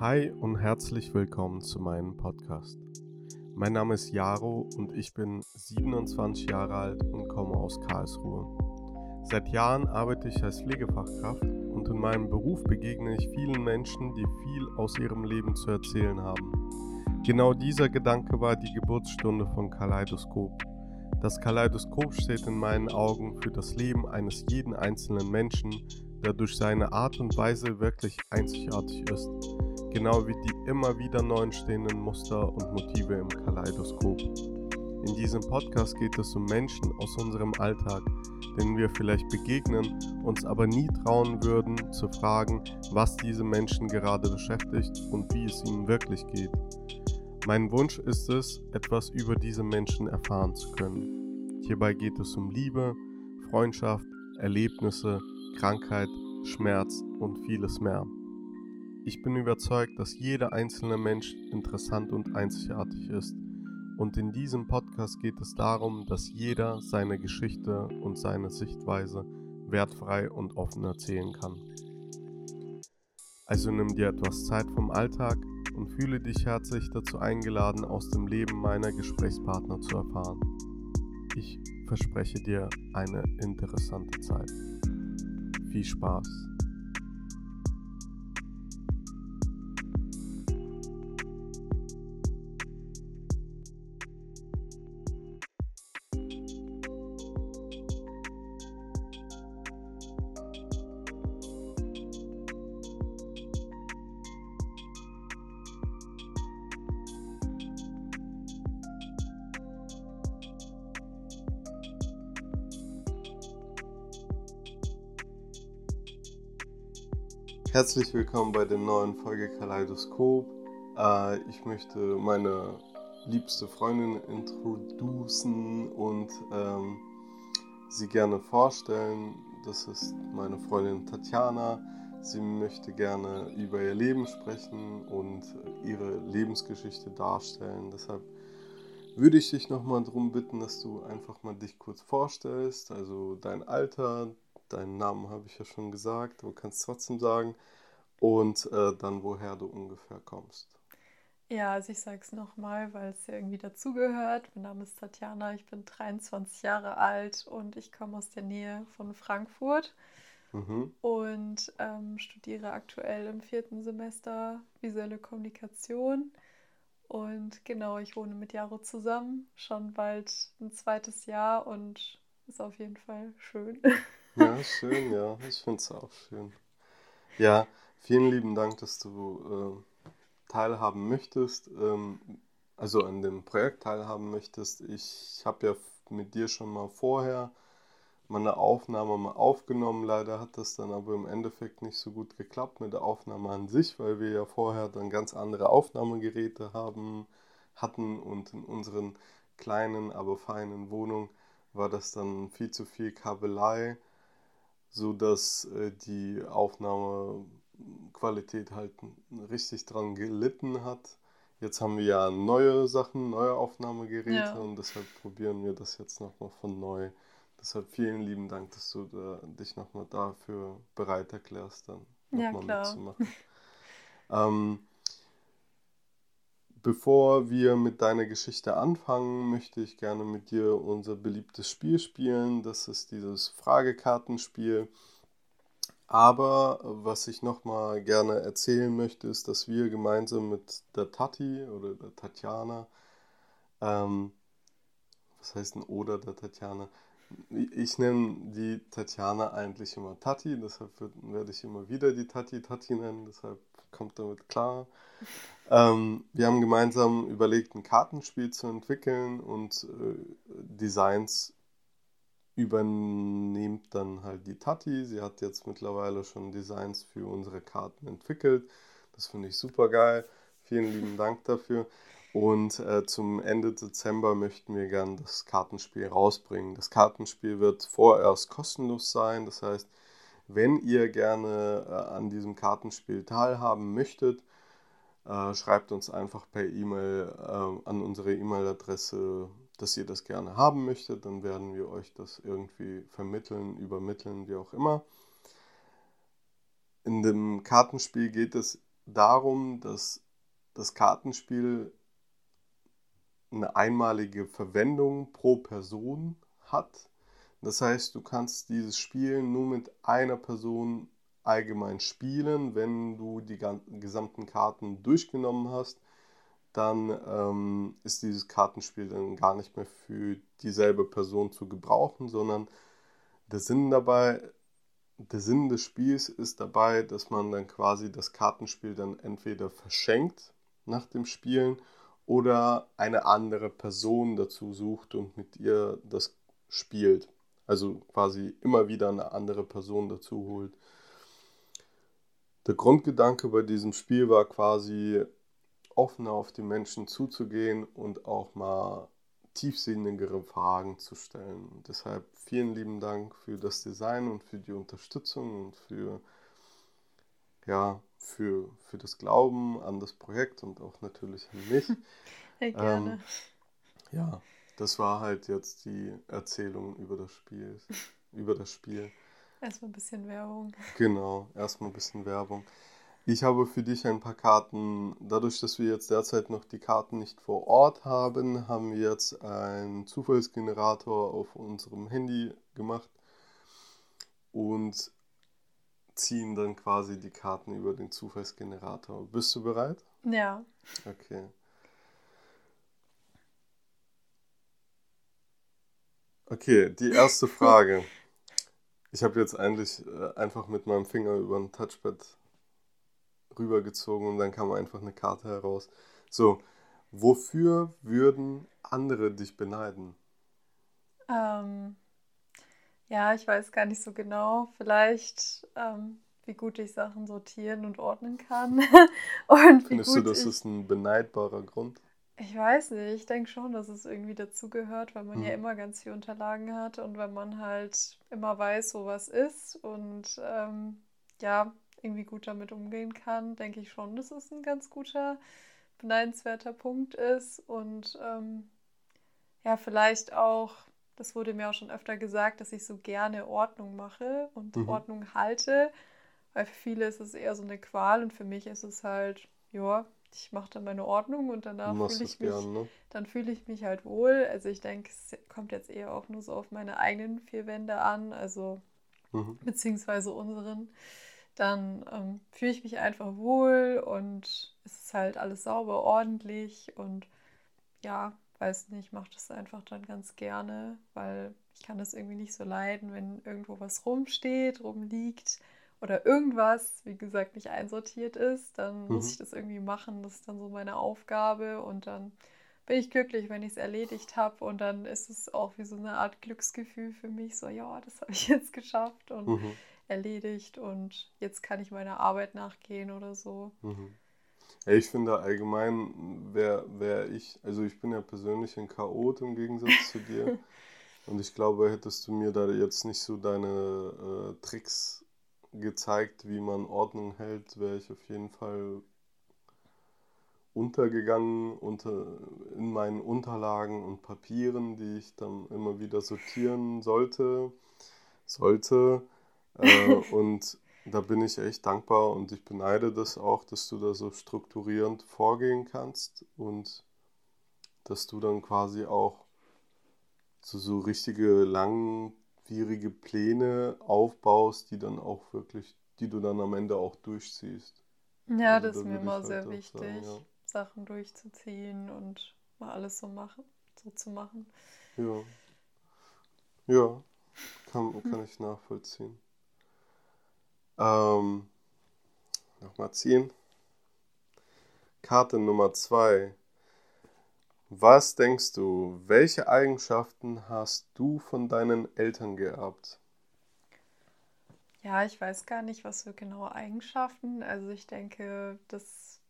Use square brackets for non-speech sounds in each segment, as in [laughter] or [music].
Hi und herzlich willkommen zu meinem Podcast. Mein Name ist Jaro und ich bin 27 Jahre alt und komme aus Karlsruhe. Seit Jahren arbeite ich als Pflegefachkraft und in meinem Beruf begegne ich vielen Menschen, die viel aus ihrem Leben zu erzählen haben. Genau dieser Gedanke war die Geburtsstunde von Kaleidoskop. Das Kaleidoskop steht in meinen Augen für das Leben eines jeden einzelnen Menschen, der durch seine Art und Weise wirklich einzigartig ist genau wie die immer wieder neu entstehenden Muster und Motive im Kaleidoskop. In diesem Podcast geht es um Menschen aus unserem Alltag, denen wir vielleicht begegnen, uns aber nie trauen würden zu fragen, was diese Menschen gerade beschäftigt und wie es ihnen wirklich geht. Mein Wunsch ist es, etwas über diese Menschen erfahren zu können. Hierbei geht es um Liebe, Freundschaft, Erlebnisse, Krankheit, Schmerz und vieles mehr. Ich bin überzeugt, dass jeder einzelne Mensch interessant und einzigartig ist. Und in diesem Podcast geht es darum, dass jeder seine Geschichte und seine Sichtweise wertfrei und offen erzählen kann. Also nimm dir etwas Zeit vom Alltag und fühle dich herzlich dazu eingeladen, aus dem Leben meiner Gesprächspartner zu erfahren. Ich verspreche dir eine interessante Zeit. Viel Spaß! Herzlich willkommen bei der neuen Folge Kaleidoskop. Äh, ich möchte meine liebste Freundin introducen und ähm, sie gerne vorstellen. Das ist meine Freundin Tatjana. Sie möchte gerne über ihr Leben sprechen und ihre Lebensgeschichte darstellen. Deshalb würde ich dich nochmal darum bitten, dass du einfach mal dich kurz vorstellst, also dein Alter, Deinen Namen habe ich ja schon gesagt, du kannst trotzdem sagen. Und äh, dann, woher du ungefähr kommst. Ja, also ich sage es nochmal, weil es ja irgendwie dazugehört. Mein Name ist Tatjana, ich bin 23 Jahre alt und ich komme aus der Nähe von Frankfurt mhm. und ähm, studiere aktuell im vierten Semester visuelle Kommunikation. Und genau, ich wohne mit Jaro zusammen, schon bald ein zweites Jahr und ist auf jeden Fall schön. [laughs] Ja, schön, ja. Ich finde es auch schön. Ja, vielen lieben Dank, dass du äh, teilhaben möchtest, ähm, also an dem Projekt teilhaben möchtest. Ich habe ja mit dir schon mal vorher meine Aufnahme mal aufgenommen. Leider hat das dann aber im Endeffekt nicht so gut geklappt mit der Aufnahme an sich, weil wir ja vorher dann ganz andere Aufnahmegeräte haben, hatten und in unseren kleinen, aber feinen Wohnung war das dann viel zu viel Kabelei so dass äh, die Aufnahmequalität halt richtig dran gelitten hat. Jetzt haben wir ja neue Sachen, neue Aufnahmegeräte ja. und deshalb probieren wir das jetzt nochmal von neu. Deshalb vielen lieben Dank, dass du da, dich nochmal dafür bereit erklärst, dann nochmal ja, mitzumachen. [laughs] ähm, Bevor wir mit deiner Geschichte anfangen, möchte ich gerne mit dir unser beliebtes Spiel spielen. Das ist dieses Fragekartenspiel. Aber was ich nochmal gerne erzählen möchte, ist, dass wir gemeinsam mit der Tati oder der Tatjana, ähm, was heißt denn oder der Tatjana? Ich nenne die Tatjana eigentlich immer Tati, deshalb werde ich immer wieder die Tati Tati nennen, deshalb kommt damit klar. Ähm, wir haben gemeinsam überlegt, ein Kartenspiel zu entwickeln und äh, Designs übernimmt dann halt die Tati. Sie hat jetzt mittlerweile schon Designs für unsere Karten entwickelt. Das finde ich super geil. Vielen lieben Dank dafür. Und äh, zum Ende Dezember möchten wir gern das Kartenspiel rausbringen. Das Kartenspiel wird vorerst kostenlos sein. Das heißt, wenn ihr gerne äh, an diesem Kartenspiel teilhaben möchtet, äh, schreibt uns einfach per E-Mail äh, an unsere E-Mail-Adresse, dass ihr das gerne haben möchtet. Dann werden wir euch das irgendwie vermitteln, übermitteln, wie auch immer. In dem Kartenspiel geht es darum, dass das Kartenspiel eine einmalige Verwendung pro Person hat. Das heißt, du kannst dieses Spiel nur mit einer Person allgemein spielen. Wenn du die gesamten Karten durchgenommen hast, dann ähm, ist dieses Kartenspiel dann gar nicht mehr für dieselbe Person zu gebrauchen, sondern der Sinn dabei, der Sinn des Spiels ist dabei, dass man dann quasi das Kartenspiel dann entweder verschenkt nach dem Spielen oder eine andere Person dazu sucht und mit ihr das spielt. Also quasi immer wieder eine andere Person dazu holt. Der Grundgedanke bei diesem Spiel war quasi offener auf die Menschen zuzugehen und auch mal tiefsinnigere Fragen zu stellen. Deshalb vielen lieben Dank für das Design und für die Unterstützung und für, ja, für, für das Glauben an das Projekt und auch natürlich an mich. [laughs] Ja, gerne. Ähm, ja, das war halt jetzt die Erzählung über das Spiel. [laughs] über das Spiel. Erstmal ein bisschen Werbung. Genau, erstmal ein bisschen Werbung. Ich habe für dich ein paar Karten. Dadurch, dass wir jetzt derzeit noch die Karten nicht vor Ort haben, haben wir jetzt einen Zufallsgenerator auf unserem Handy gemacht und ziehen dann quasi die Karten über den Zufallsgenerator. Bist du bereit? Ja. Okay. Okay, die erste Frage. [laughs] Ich habe jetzt eigentlich äh, einfach mit meinem Finger über ein Touchpad rübergezogen und dann kam einfach eine Karte heraus. So, wofür würden andere dich beneiden? Ähm, ja, ich weiß gar nicht so genau. Vielleicht, ähm, wie gut ich Sachen sortieren und ordnen kann. [laughs] und Findest du, das ist ein beneidbarer Grund? Ich weiß nicht, ich denke schon, dass es irgendwie dazugehört, weil man mhm. ja immer ganz viele Unterlagen hat und wenn man halt immer weiß, wo was ist und ähm, ja, irgendwie gut damit umgehen kann, denke ich schon, dass es ein ganz guter, beneidenswerter Punkt ist. Und ähm, ja, vielleicht auch, das wurde mir auch schon öfter gesagt, dass ich so gerne Ordnung mache und mhm. Ordnung halte, weil für viele ist es eher so eine Qual und für mich ist es halt, ja, ich mache dann meine Ordnung und danach fühle ich mich, gern, ne? dann fühle ich mich halt wohl. Also ich denke, es kommt jetzt eher auch nur so auf meine eigenen vier Wände an, also mhm. beziehungsweise unseren. Dann ähm, fühle ich mich einfach wohl und es ist halt alles sauber, ordentlich und ja, weiß nicht, mache das einfach dann ganz gerne, weil ich kann das irgendwie nicht so leiden, wenn irgendwo was rumsteht, rumliegt oder irgendwas, wie gesagt, nicht einsortiert ist, dann mhm. muss ich das irgendwie machen. Das ist dann so meine Aufgabe und dann bin ich glücklich, wenn ich es erledigt habe und dann ist es auch wie so eine Art Glücksgefühl für mich, so ja, das habe ich [laughs] jetzt geschafft und mhm. erledigt und jetzt kann ich meiner Arbeit nachgehen oder so. Mhm. Ich finde allgemein wäre wär ich, also ich bin ja persönlich ein Chaot im Gegensatz zu dir [laughs] und ich glaube, hättest du mir da jetzt nicht so deine äh, Tricks gezeigt, wie man Ordnung hält, wäre ich auf jeden Fall untergegangen unter, in meinen Unterlagen und Papieren, die ich dann immer wieder sortieren sollte. Sollte. [laughs] Äh, und da bin ich echt dankbar und ich beneide das auch, dass du da so strukturierend vorgehen kannst und dass du dann quasi auch so, so richtige langen langwierige Pläne aufbaust, die dann auch wirklich, die du dann am Ende auch durchziehst. Ja, also, das ist mir immer halt sehr wichtig, sagen, ja. Sachen durchzuziehen und mal alles so machen, so zu machen. Ja. Ja, kann, kann ich nachvollziehen. Ähm, Nochmal ziehen. Karte Nummer zwei. Was denkst du, welche Eigenschaften hast du von deinen Eltern geerbt? Ja, ich weiß gar nicht, was für genaue Eigenschaften. Also ich denke, dass.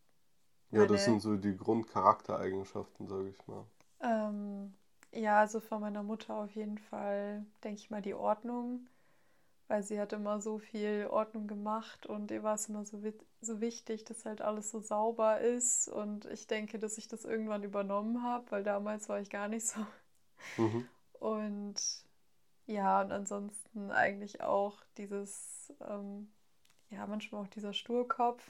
Ja, das sind so die Grundcharaktereigenschaften, sage ich mal. Ähm, ja, also von meiner Mutter auf jeden Fall, denke ich mal, die Ordnung weil sie hat immer so viel Ordnung gemacht und ihr war es immer so, so wichtig, dass halt alles so sauber ist. Und ich denke, dass ich das irgendwann übernommen habe, weil damals war ich gar nicht so. Mhm. Und ja, und ansonsten eigentlich auch dieses, ähm, ja, manchmal auch dieser Sturkopf.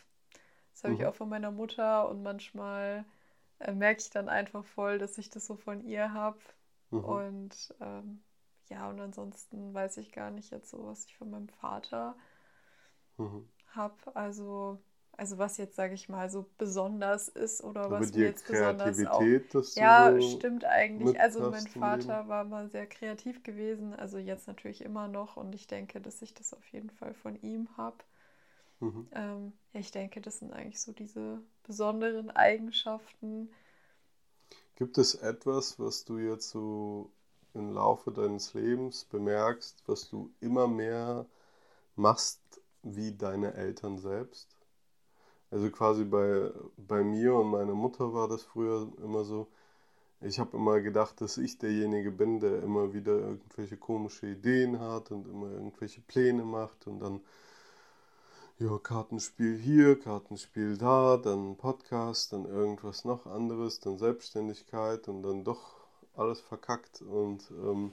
Das habe mhm. ich auch von meiner Mutter und manchmal äh, merke ich dann einfach voll, dass ich das so von ihr habe. Mhm. Und ähm, ja, und ansonsten weiß ich gar nicht jetzt so, was ich von meinem Vater mhm. habe. Also also was jetzt, sage ich mal, so besonders ist oder Aber was mir jetzt besonders auch... Ja, stimmt eigentlich. Also mein Vater war mal sehr kreativ gewesen, also jetzt natürlich immer noch und ich denke, dass ich das auf jeden Fall von ihm habe. Mhm. Ähm, ja, ich denke, das sind eigentlich so diese besonderen Eigenschaften. Gibt es etwas, was du jetzt so im Laufe deines Lebens bemerkst, was du immer mehr machst wie deine Eltern selbst? Also quasi bei, bei mir und meiner Mutter war das früher immer so. Ich habe immer gedacht, dass ich derjenige bin, der immer wieder irgendwelche komische Ideen hat und immer irgendwelche Pläne macht und dann, ja, Kartenspiel hier, Kartenspiel da, dann Podcast, dann irgendwas noch anderes, dann Selbstständigkeit und dann doch alles verkackt und ähm,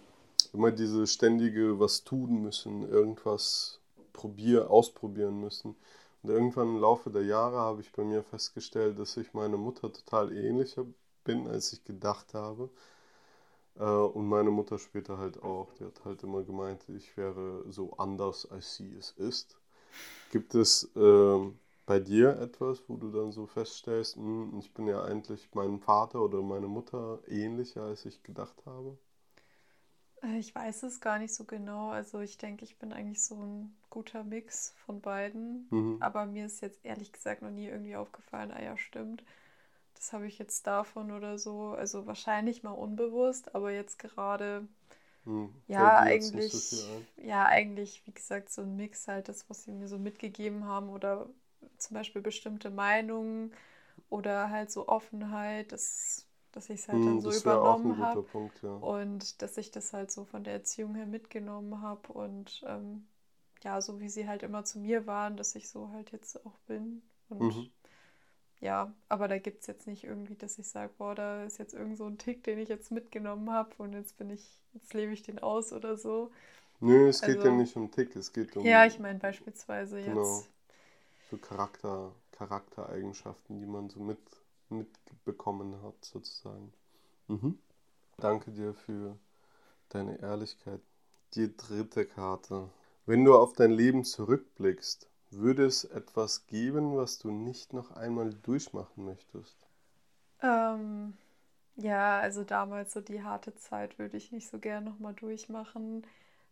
immer diese ständige was tun müssen, irgendwas probier, ausprobieren müssen. Und irgendwann im Laufe der Jahre habe ich bei mir festgestellt, dass ich meine Mutter total ähnlicher bin, als ich gedacht habe. Äh, und meine Mutter später halt auch. Die hat halt immer gemeint, ich wäre so anders, als sie es ist. Gibt es äh, bei dir etwas, wo du dann so feststellst, mh, hm, ich bin ja eigentlich meinem Vater oder meiner Mutter ähnlicher, als ich gedacht habe? Äh, ich weiß es gar nicht so genau. Also ich denke, ich bin eigentlich so ein guter Mix von beiden. Mhm. Aber mir ist jetzt ehrlich gesagt noch nie irgendwie aufgefallen, ah ja, stimmt. Das habe ich jetzt davon oder so. Also wahrscheinlich mal unbewusst, aber jetzt gerade. Mhm. Ja, eigentlich. So ja, eigentlich, wie gesagt, so ein Mix halt, das, was sie mir so mitgegeben haben oder zum Beispiel bestimmte Meinungen oder halt so Offenheit. Das dass ich es halt dann hm, so übernommen habe. Ja. Und dass ich das halt so von der Erziehung her mitgenommen habe und ähm, ja, so wie sie halt immer zu mir waren, dass ich so halt jetzt auch bin. Und mhm. ja, aber da gibt es jetzt nicht irgendwie, dass ich sage, boah, da ist jetzt irgend so ein Tick, den ich jetzt mitgenommen habe und jetzt bin ich, jetzt lebe ich den aus oder so. Nö, es also, geht ja nicht um Tick, es geht um. Ja, ich meine beispielsweise genau, So Charakter, Charaktereigenschaften, die man so mit mitbekommen hat, sozusagen. Mhm. Danke dir für deine Ehrlichkeit. Die dritte Karte. Wenn du auf dein Leben zurückblickst, würde es etwas geben, was du nicht noch einmal durchmachen möchtest? Ähm, ja, also damals so die harte Zeit würde ich nicht so gern nochmal durchmachen.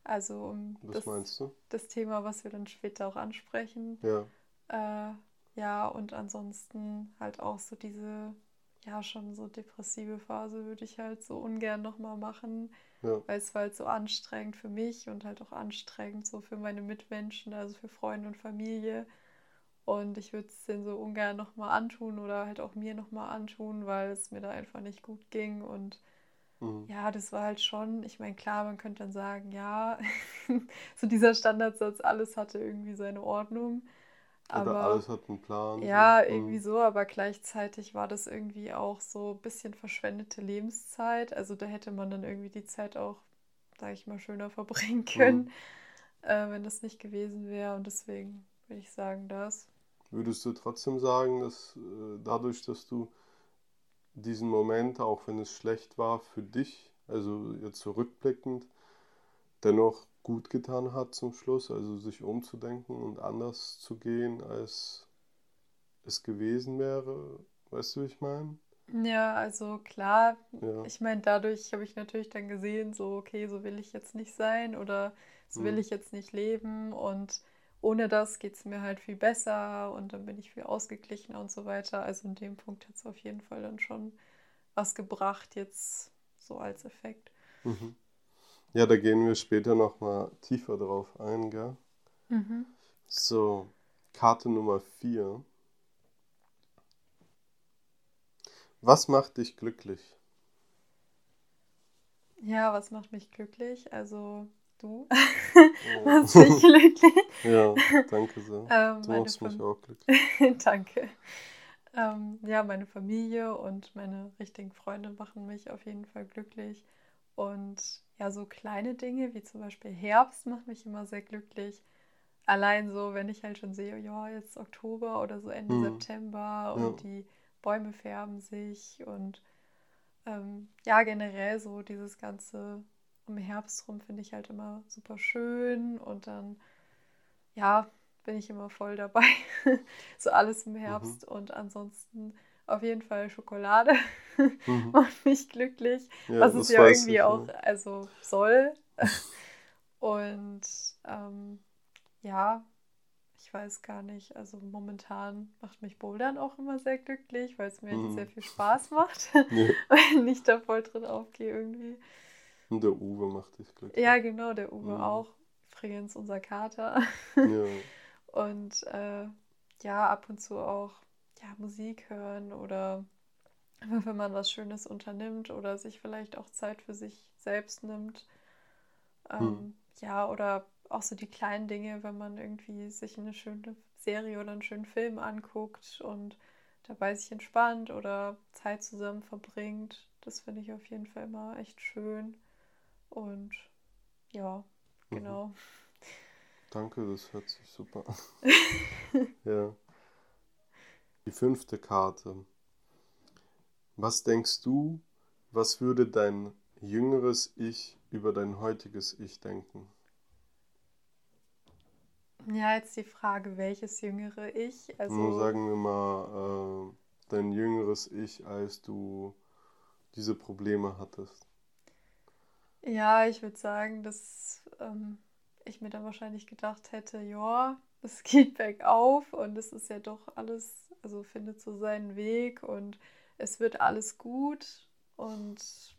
Also um was das, meinst du? das Thema, was wir dann später auch ansprechen. Ja. Äh, ja, und ansonsten halt auch so diese, ja, schon so depressive Phase würde ich halt so ungern nochmal machen, ja. weil es war halt so anstrengend für mich und halt auch anstrengend so für meine Mitmenschen, also für Freunde und Familie. Und ich würde es denen so ungern nochmal antun oder halt auch mir nochmal antun, weil es mir da einfach nicht gut ging. Und mhm. ja, das war halt schon, ich meine, klar, man könnte dann sagen, ja, [laughs] so dieser Standardsatz, alles hatte irgendwie seine Ordnung. Aber Oder alles hat einen Plan. Ja, so. irgendwie so, aber gleichzeitig war das irgendwie auch so ein bisschen verschwendete Lebenszeit. Also da hätte man dann irgendwie die Zeit auch, sage ich mal, schöner verbringen mhm. können, mhm. äh, wenn das nicht gewesen wäre. Und deswegen würde ich sagen, das. Würdest du trotzdem sagen, dass äh, dadurch, dass du diesen Moment, auch wenn es schlecht war für dich, also jetzt zurückblickend, dennoch gut getan hat zum Schluss, also sich umzudenken und anders zu gehen, als es gewesen wäre. Weißt du, wie ich meine? Ja, also klar, ja. ich meine, dadurch habe ich natürlich dann gesehen, so, okay, so will ich jetzt nicht sein oder so will mhm. ich jetzt nicht leben und ohne das geht es mir halt viel besser und dann bin ich viel ausgeglichener und so weiter. Also in dem Punkt hat es auf jeden Fall dann schon was gebracht, jetzt so als Effekt. Mhm. Ja, da gehen wir später nochmal tiefer drauf ein, gell? Mhm. So, Karte Nummer 4. Was macht dich glücklich? Ja, was macht mich glücklich? Also du [laughs] oh. machst mich glücklich. Ja, danke sehr. [laughs] Ähm, du machst mich auch glücklich. [laughs] danke. Ähm, ja, meine Familie und meine richtigen Freunde machen mich auf jeden Fall glücklich. Und ja, so kleine Dinge wie zum Beispiel Herbst macht mich immer sehr glücklich. allein so, wenn ich halt schon sehe, ja, jetzt Oktober oder so Ende mhm. September und ja. die Bäume färben sich und ähm, ja, generell so dieses ganze um Herbst rum finde ich halt immer super schön und dann, ja, bin ich immer voll dabei. [laughs] so alles im Herbst mhm. und ansonsten auf jeden Fall Schokolade mhm. [laughs] macht mich glücklich, ja, was es ja irgendwie ich, auch ja. also soll. [laughs] und ähm, ja, ich weiß gar nicht. Also momentan macht mich Bouldern auch immer sehr glücklich, weil es mir mhm. sehr viel Spaß macht, [laughs] ja. wenn ich da voll drin aufgehe irgendwie. Und der Uwe macht dich glücklich. Ja, genau, der Uwe mhm. auch. Übrigens unser Kater. Ja. Und äh, ja, ab und zu auch ja, Musik hören oder wenn man was Schönes unternimmt oder sich vielleicht auch Zeit für sich selbst nimmt. Ähm, hm. Ja, oder auch so die kleinen Dinge, wenn man irgendwie sich eine schöne Serie oder einen schönen Film anguckt und dabei sich entspannt oder Zeit zusammen verbringt. Das finde ich auf jeden Fall immer echt schön. Und ja, mhm. genau. Mhm. Danke, das hört sich super an. [laughs] ja. Die fünfte Karte. Was denkst du, was würde dein jüngeres Ich über dein heutiges Ich denken? Ja, jetzt die Frage, welches jüngere Ich? Also Nur sagen wir mal, äh, dein jüngeres Ich, als du diese Probleme hattest. Ja, ich würde sagen, dass ähm, ich mir dann wahrscheinlich gedacht hätte, ja, es [laughs] geht bergauf und es ist ja doch alles, also findet so seinen Weg und es wird alles gut und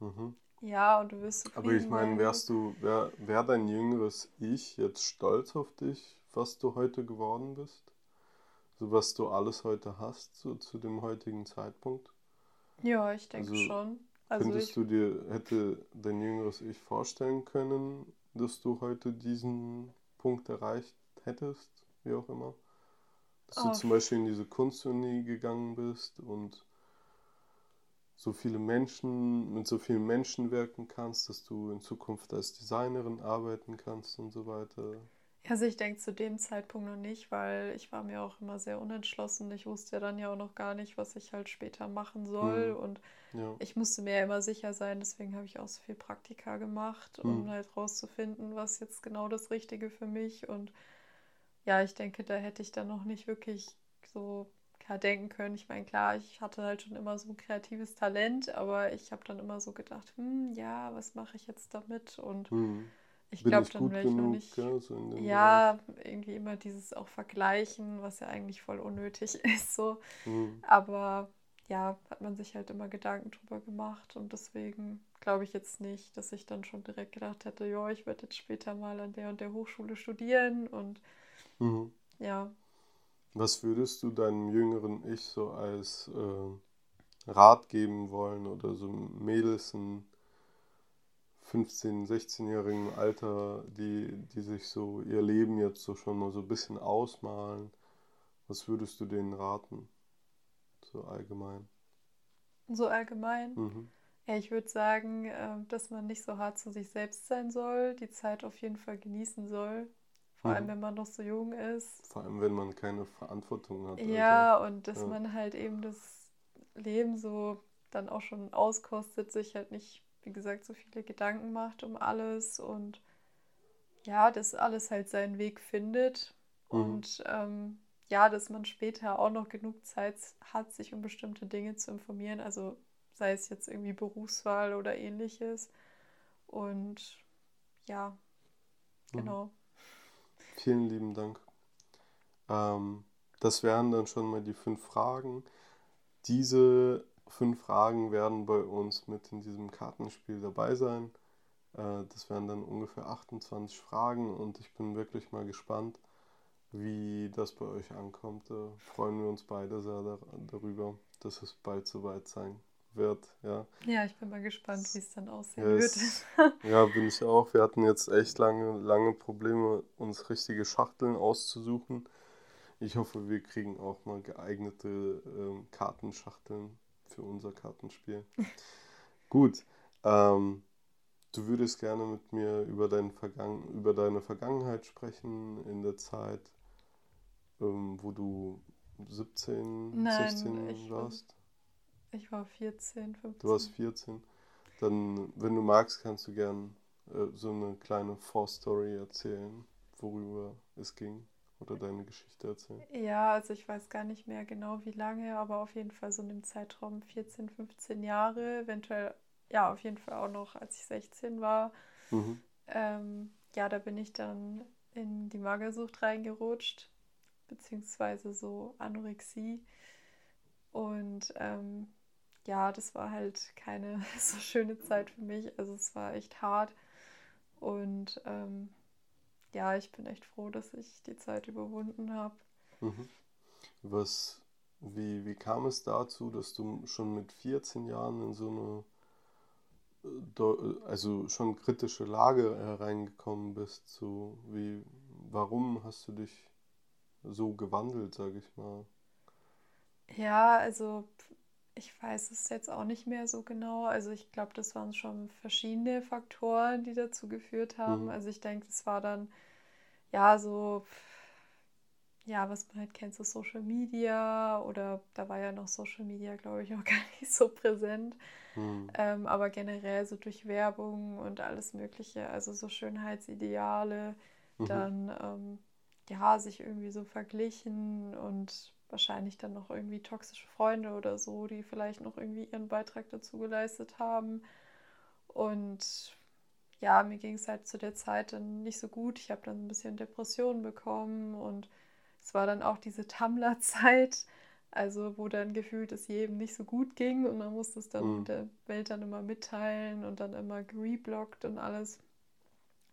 mhm. ja, und du wirst Aber ich meine, wärst du, wär, wär dein jüngeres Ich jetzt stolz auf dich, was du heute geworden bist? So was du alles heute hast, so zu dem heutigen Zeitpunkt? Ja, ich denke also, schon. Also Könntest du dir, hätte dein jüngeres Ich vorstellen können, dass du heute diesen Punkt erreicht hättest, wie auch immer? Dass oh. du zum Beispiel in diese Kunstuni gegangen bist und so viele Menschen, mit so vielen Menschen wirken kannst, dass du in Zukunft als Designerin arbeiten kannst und so weiter. Also ich denke zu dem Zeitpunkt noch nicht, weil ich war mir auch immer sehr unentschlossen. Ich wusste ja dann ja auch noch gar nicht, was ich halt später machen soll. Mhm. Und ja. ich musste mir ja immer sicher sein, deswegen habe ich auch so viel Praktika gemacht, um mhm. halt rauszufinden, was jetzt genau das Richtige für mich. Und ja, ich denke, da hätte ich dann noch nicht wirklich so klar denken können. Ich meine, klar, ich hatte halt schon immer so ein kreatives Talent, aber ich habe dann immer so gedacht, hm, ja, was mache ich jetzt damit? Und mhm ich glaube, dann wäre ich noch nicht. Ja, so ja irgendwie immer dieses auch Vergleichen, was ja eigentlich voll unnötig [laughs] ist. So. Mhm. Aber ja, hat man sich halt immer Gedanken drüber gemacht und deswegen glaube ich jetzt nicht, dass ich dann schon direkt gedacht hätte, ja, ich werde jetzt später mal an der und der Hochschule studieren und mhm. ja. Was würdest du deinem jüngeren Ich so als äh, Rat geben wollen oder so Mädels ein 15-, 16-jährigen Alter, die, die sich so ihr Leben jetzt so schon mal so ein bisschen ausmalen, was würdest du denen raten? So allgemein. So allgemein? Mhm. Ja, ich würde sagen, äh, dass man nicht so hart zu sich selbst sein soll, die Zeit auf jeden Fall genießen soll. Vor allem, wenn man noch so jung ist. Vor allem, wenn man keine Verantwortung hat. Ja, also. und dass ja. man halt eben das Leben so dann auch schon auskostet, sich halt nicht wie gesagt, so viele Gedanken macht um alles und ja, dass alles halt seinen Weg findet mhm. und ähm, ja, dass man später auch noch genug Zeit hat, sich um bestimmte Dinge zu informieren, also sei es jetzt irgendwie Berufswahl oder ähnliches. Und ja, mhm. genau. Mhm. Vielen lieben Dank. Ähm, das wären dann schon mal die fünf Fragen. Diese fünf Fragen werden bei uns mit in diesem Kartenspiel dabei sein. Äh, das wären dann ungefähr 28 Fragen und ich bin wirklich mal gespannt, wie das bei euch ankommt. Da freuen wir uns beide sehr darüber, dass es bald soweit sein wird. Ja, ja ich bin mal gespannt, wie es dann aussehen yes. wird. [laughs] ja, bin ich auch. Wir hatten jetzt echt lange, lange Probleme, uns richtige Schachteln auszusuchen. Ich hoffe, wir kriegen auch mal geeignete äh, Kartenschachteln für unser Kartenspiel. [laughs] Gut. Ähm, du würdest gerne mit mir über, dein Vergangen über deine Vergangenheit sprechen in der Zeit, ähm, wo du 17, Nein, 16 ich warst? Ich war 14, 15. Du warst 14. Dann, wenn du magst, kannst du gern äh, so eine kleine Vorstory erzählen, worüber es ging oder deine Geschichte erzählen. Ja, also ich weiß gar nicht mehr genau wie lange, aber auf jeden Fall so in dem Zeitraum 14, 15 Jahre, eventuell, ja, auf jeden Fall auch noch, als ich 16 war. Mhm. Ähm, ja, da bin ich dann in die Magersucht reingerutscht, beziehungsweise so Anorexie. Und ähm, ja, das war halt keine [laughs] so schöne Zeit für mich. Also es war echt hart. Und ähm, ja, ich bin echt froh, dass ich die Zeit überwunden habe. Mhm. Was, wie, wie kam es dazu, dass du schon mit 14 Jahren in so eine, äh, also schon kritische Lage hereingekommen bist? So wie, warum hast du dich so gewandelt, sage ich mal? Ja, also ich weiß es jetzt auch nicht mehr so genau. Also ich glaube, das waren schon verschiedene Faktoren, die dazu geführt haben. Mhm. Also ich denke, es war dann ja so, ja, was man halt kennt, so Social Media oder da war ja noch Social Media, glaube ich, [laughs] auch gar nicht so präsent. Mhm. Ähm, aber generell so durch Werbung und alles Mögliche, also so Schönheitsideale, mhm. dann ähm, ja, sich irgendwie so verglichen und wahrscheinlich dann noch irgendwie toxische Freunde oder so, die vielleicht noch irgendwie ihren Beitrag dazu geleistet haben. Und ja, mir ging es halt zu der Zeit dann nicht so gut. Ich habe dann ein bisschen Depressionen bekommen und es war dann auch diese Tumblr-Zeit, also wo dann gefühlt es jedem nicht so gut ging und man musste es dann mhm. der Welt dann immer mitteilen und dann immer gereblockt und alles.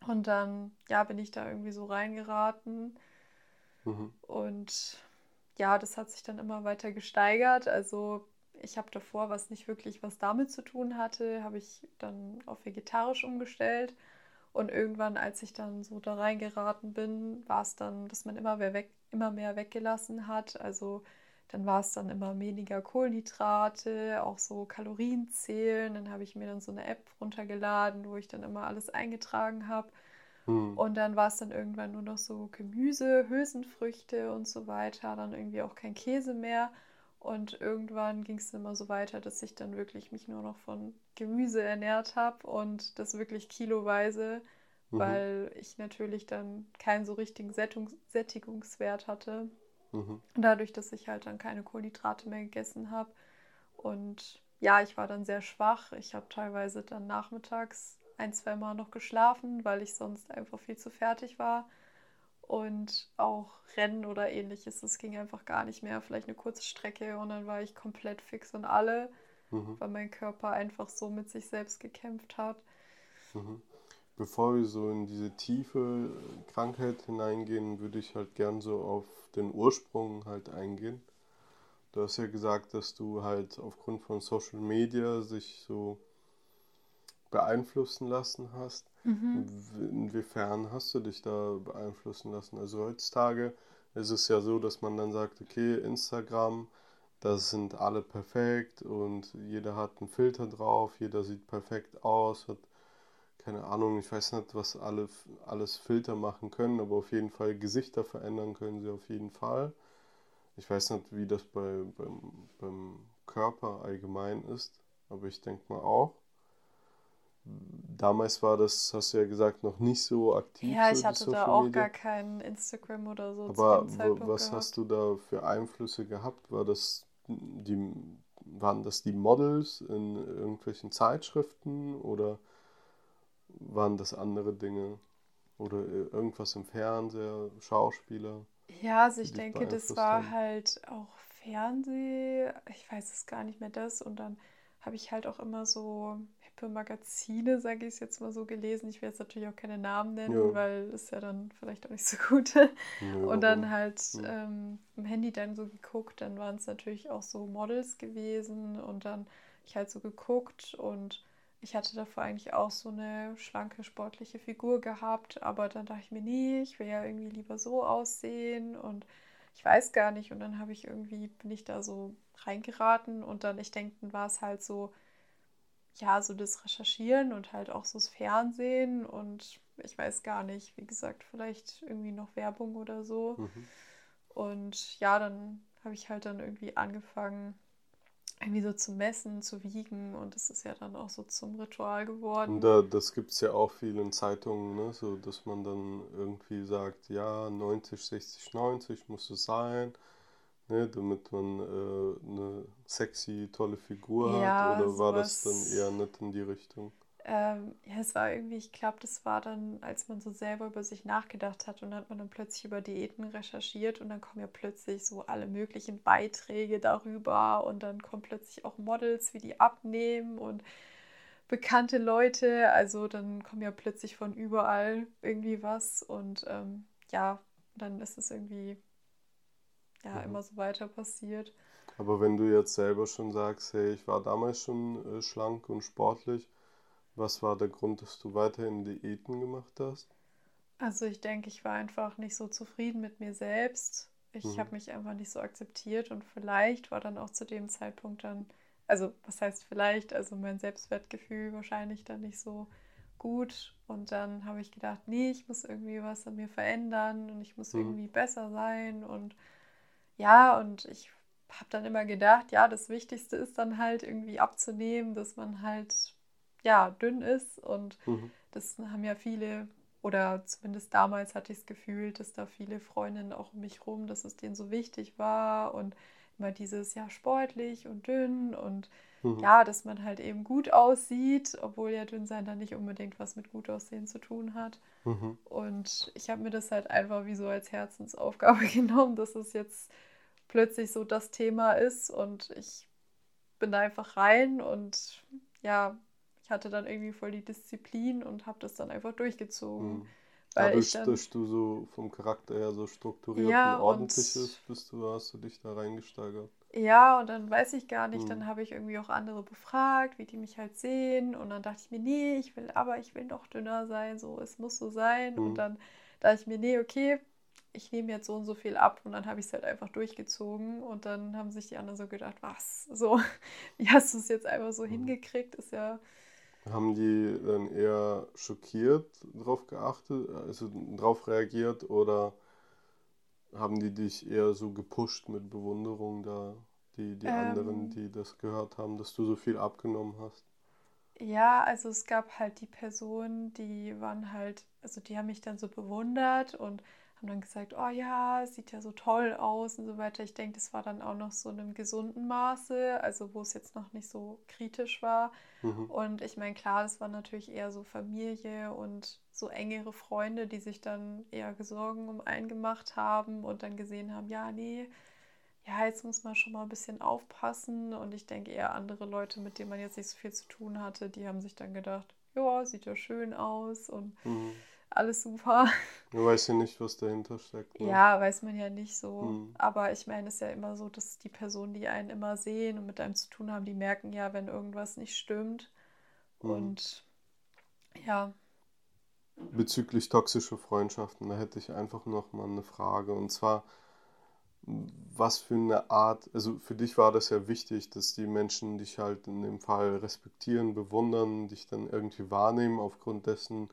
Und dann, ja, bin ich da irgendwie so reingeraten. Mhm. Und ja, das hat sich dann immer weiter gesteigert. Also ich habe davor, was nicht wirklich was damit zu tun hatte, habe ich dann auf vegetarisch umgestellt. Und irgendwann, als ich dann so da reingeraten bin, war es dann, dass man immer mehr, weg, immer mehr weggelassen hat. Also dann war es dann immer weniger Kohlenhydrate, auch so Kalorien zählen. Dann habe ich mir dann so eine App runtergeladen, wo ich dann immer alles eingetragen habe. Hm. Und dann war es dann irgendwann nur noch so Gemüse, Hülsenfrüchte und so weiter, dann irgendwie auch kein Käse mehr. Und irgendwann ging es immer so weiter, dass ich dann wirklich mich nur noch von Gemüse ernährt habe und das wirklich kiloweise, mhm. weil ich natürlich dann keinen so richtigen Sättungs Sättigungswert hatte. Mhm. Dadurch, dass ich halt dann keine Kohlenhydrate mehr gegessen habe. Und ja, ich war dann sehr schwach. Ich habe teilweise dann nachmittags ein, zwei Mal noch geschlafen, weil ich sonst einfach viel zu fertig war. Und auch Rennen oder ähnliches, das ging einfach gar nicht mehr. Vielleicht eine kurze Strecke und dann war ich komplett fix und alle, mhm. weil mein Körper einfach so mit sich selbst gekämpft hat. Mhm. Bevor wir so in diese tiefe Krankheit hineingehen, würde ich halt gern so auf den Ursprung halt eingehen. Du hast ja gesagt, dass du halt aufgrund von Social Media sich so beeinflussen lassen hast. Mhm. Inwiefern hast du dich da beeinflussen lassen? Also heutzutage ist es ja so, dass man dann sagt, okay, Instagram, das sind alle perfekt und jeder hat einen Filter drauf, jeder sieht perfekt aus, hat keine Ahnung, ich weiß nicht, was alle alles Filter machen können, aber auf jeden Fall Gesichter verändern können sie auf jeden Fall. Ich weiß nicht, wie das bei, beim, beim Körper allgemein ist, aber ich denke mal auch damals war das, hast du ja gesagt, noch nicht so aktiv. Ja, ich hatte da auch Media. gar kein Instagram oder so. Aber was gehabt. hast du da für Einflüsse gehabt? War das die, waren das die Models in irgendwelchen Zeitschriften oder waren das andere Dinge? Oder irgendwas im Fernseher, Schauspieler? Ja, also ich denke, das war haben? halt auch Fernseh, ich weiß es gar nicht mehr das und dann habe ich halt auch immer so hippe Magazine, sage ich es jetzt mal so, gelesen. Ich will jetzt natürlich auch keine Namen nennen, ja. weil ist ja dann vielleicht auch nicht so gut. Ja, und dann halt ja. ähm, im Handy dann so geguckt, dann waren es natürlich auch so Models gewesen und dann ich halt so geguckt und ich hatte davor eigentlich auch so eine schlanke, sportliche Figur gehabt, aber dann dachte ich mir, nee, ich will ja irgendwie lieber so aussehen und ich weiß gar nicht. Und dann habe ich irgendwie, bin ich da so reingeraten und dann, ich denke, dann war es halt so, ja, so das Recherchieren und halt auch so das Fernsehen und ich weiß gar nicht, wie gesagt, vielleicht irgendwie noch Werbung oder so. Mhm. Und ja, dann habe ich halt dann irgendwie angefangen, irgendwie so zu messen, zu wiegen und das ist ja dann auch so zum Ritual geworden. Und da, das gibt es ja auch viel in Zeitungen, ne? so dass man dann irgendwie sagt, ja, 90, 60, 90 muss es sein, ne? damit man äh, eine sexy, tolle Figur ja, hat oder war das dann eher nicht in die Richtung? Ähm, ja, es war irgendwie, ich glaube, das war dann, als man so selber über sich nachgedacht hat und dann hat man dann plötzlich über Diäten recherchiert und dann kommen ja plötzlich so alle möglichen Beiträge darüber und dann kommen plötzlich auch Models, wie die abnehmen und bekannte Leute. Also dann kommen ja plötzlich von überall irgendwie was und ähm, ja, dann ist es irgendwie ja mhm. immer so weiter passiert. Aber wenn du jetzt selber schon sagst, hey, ich war damals schon äh, schlank und sportlich, was war der Grund, dass du weiterhin Diäten gemacht hast? Also ich denke, ich war einfach nicht so zufrieden mit mir selbst. Ich mhm. habe mich einfach nicht so akzeptiert und vielleicht war dann auch zu dem Zeitpunkt dann, also was heißt vielleicht, also mein Selbstwertgefühl wahrscheinlich dann nicht so gut. Und dann habe ich gedacht, nee, ich muss irgendwie was an mir verändern und ich muss mhm. irgendwie besser sein. Und ja, und ich habe dann immer gedacht, ja, das Wichtigste ist dann halt irgendwie abzunehmen, dass man halt ja, dünn ist. Und mhm. das haben ja viele, oder zumindest damals hatte ich das Gefühl, dass da viele Freundinnen auch um mich rum, dass es denen so wichtig war und immer dieses, ja, sportlich und dünn und mhm. ja, dass man halt eben gut aussieht, obwohl ja dünn sein dann nicht unbedingt was mit gut aussehen zu tun hat. Mhm. Und ich habe mir das halt einfach wie so als Herzensaufgabe [laughs] genommen, dass es jetzt plötzlich so das Thema ist und ich bin da einfach rein und ja, ich hatte dann irgendwie voll die Disziplin und habe das dann einfach durchgezogen. Mhm. Dadurch, dann, dass du so vom Charakter her so strukturiert ja, und ordentlich und, bist, bist du, hast du dich da reingesteigert. Ja, und dann weiß ich gar nicht, mhm. dann habe ich irgendwie auch andere befragt, wie die mich halt sehen. Und dann dachte ich mir, nee, ich will, aber ich will noch dünner sein, so, es muss so sein. Mhm. Und dann dachte ich mir, nee, okay, ich nehme jetzt so und so viel ab und dann habe ich es halt einfach durchgezogen und dann haben sich die anderen so gedacht, was, so, [laughs] wie hast du es jetzt einfach so mhm. hingekriegt, ist ja haben die dann eher schockiert drauf geachtet, also drauf reagiert oder haben die dich eher so gepusht mit Bewunderung da, die, die ähm, anderen, die das gehört haben, dass du so viel abgenommen hast? Ja, also es gab halt die Personen, die waren halt, also die haben mich dann so bewundert und haben dann gesagt, oh ja, sieht ja so toll aus und so weiter. Ich denke, das war dann auch noch so in einem gesunden Maße, also wo es jetzt noch nicht so kritisch war. Mhm. Und ich meine, klar, das war natürlich eher so Familie und so engere Freunde, die sich dann eher Sorgen um einen gemacht haben und dann gesehen haben, ja, nee, ja, jetzt muss man schon mal ein bisschen aufpassen. Und ich denke eher andere Leute, mit denen man jetzt nicht so viel zu tun hatte, die haben sich dann gedacht, ja, sieht ja schön aus und mhm alles super. [laughs] Du weißt ja nicht, was dahinter steckt. Ne? Ja, weiß man ja nicht so. Hm. Aber ich meine, es ist ja immer so, dass die Personen, die einen immer sehen und mit einem zu tun haben, die merken ja, wenn irgendwas nicht stimmt. Hm. Und ja. Bezüglich toxischer Freundschaften, da hätte ich einfach noch mal eine Frage. Und zwar, was für eine Art, also für dich war das ja wichtig, dass die Menschen dich halt in dem Fall respektieren, bewundern, dich dann irgendwie wahrnehmen aufgrund dessen,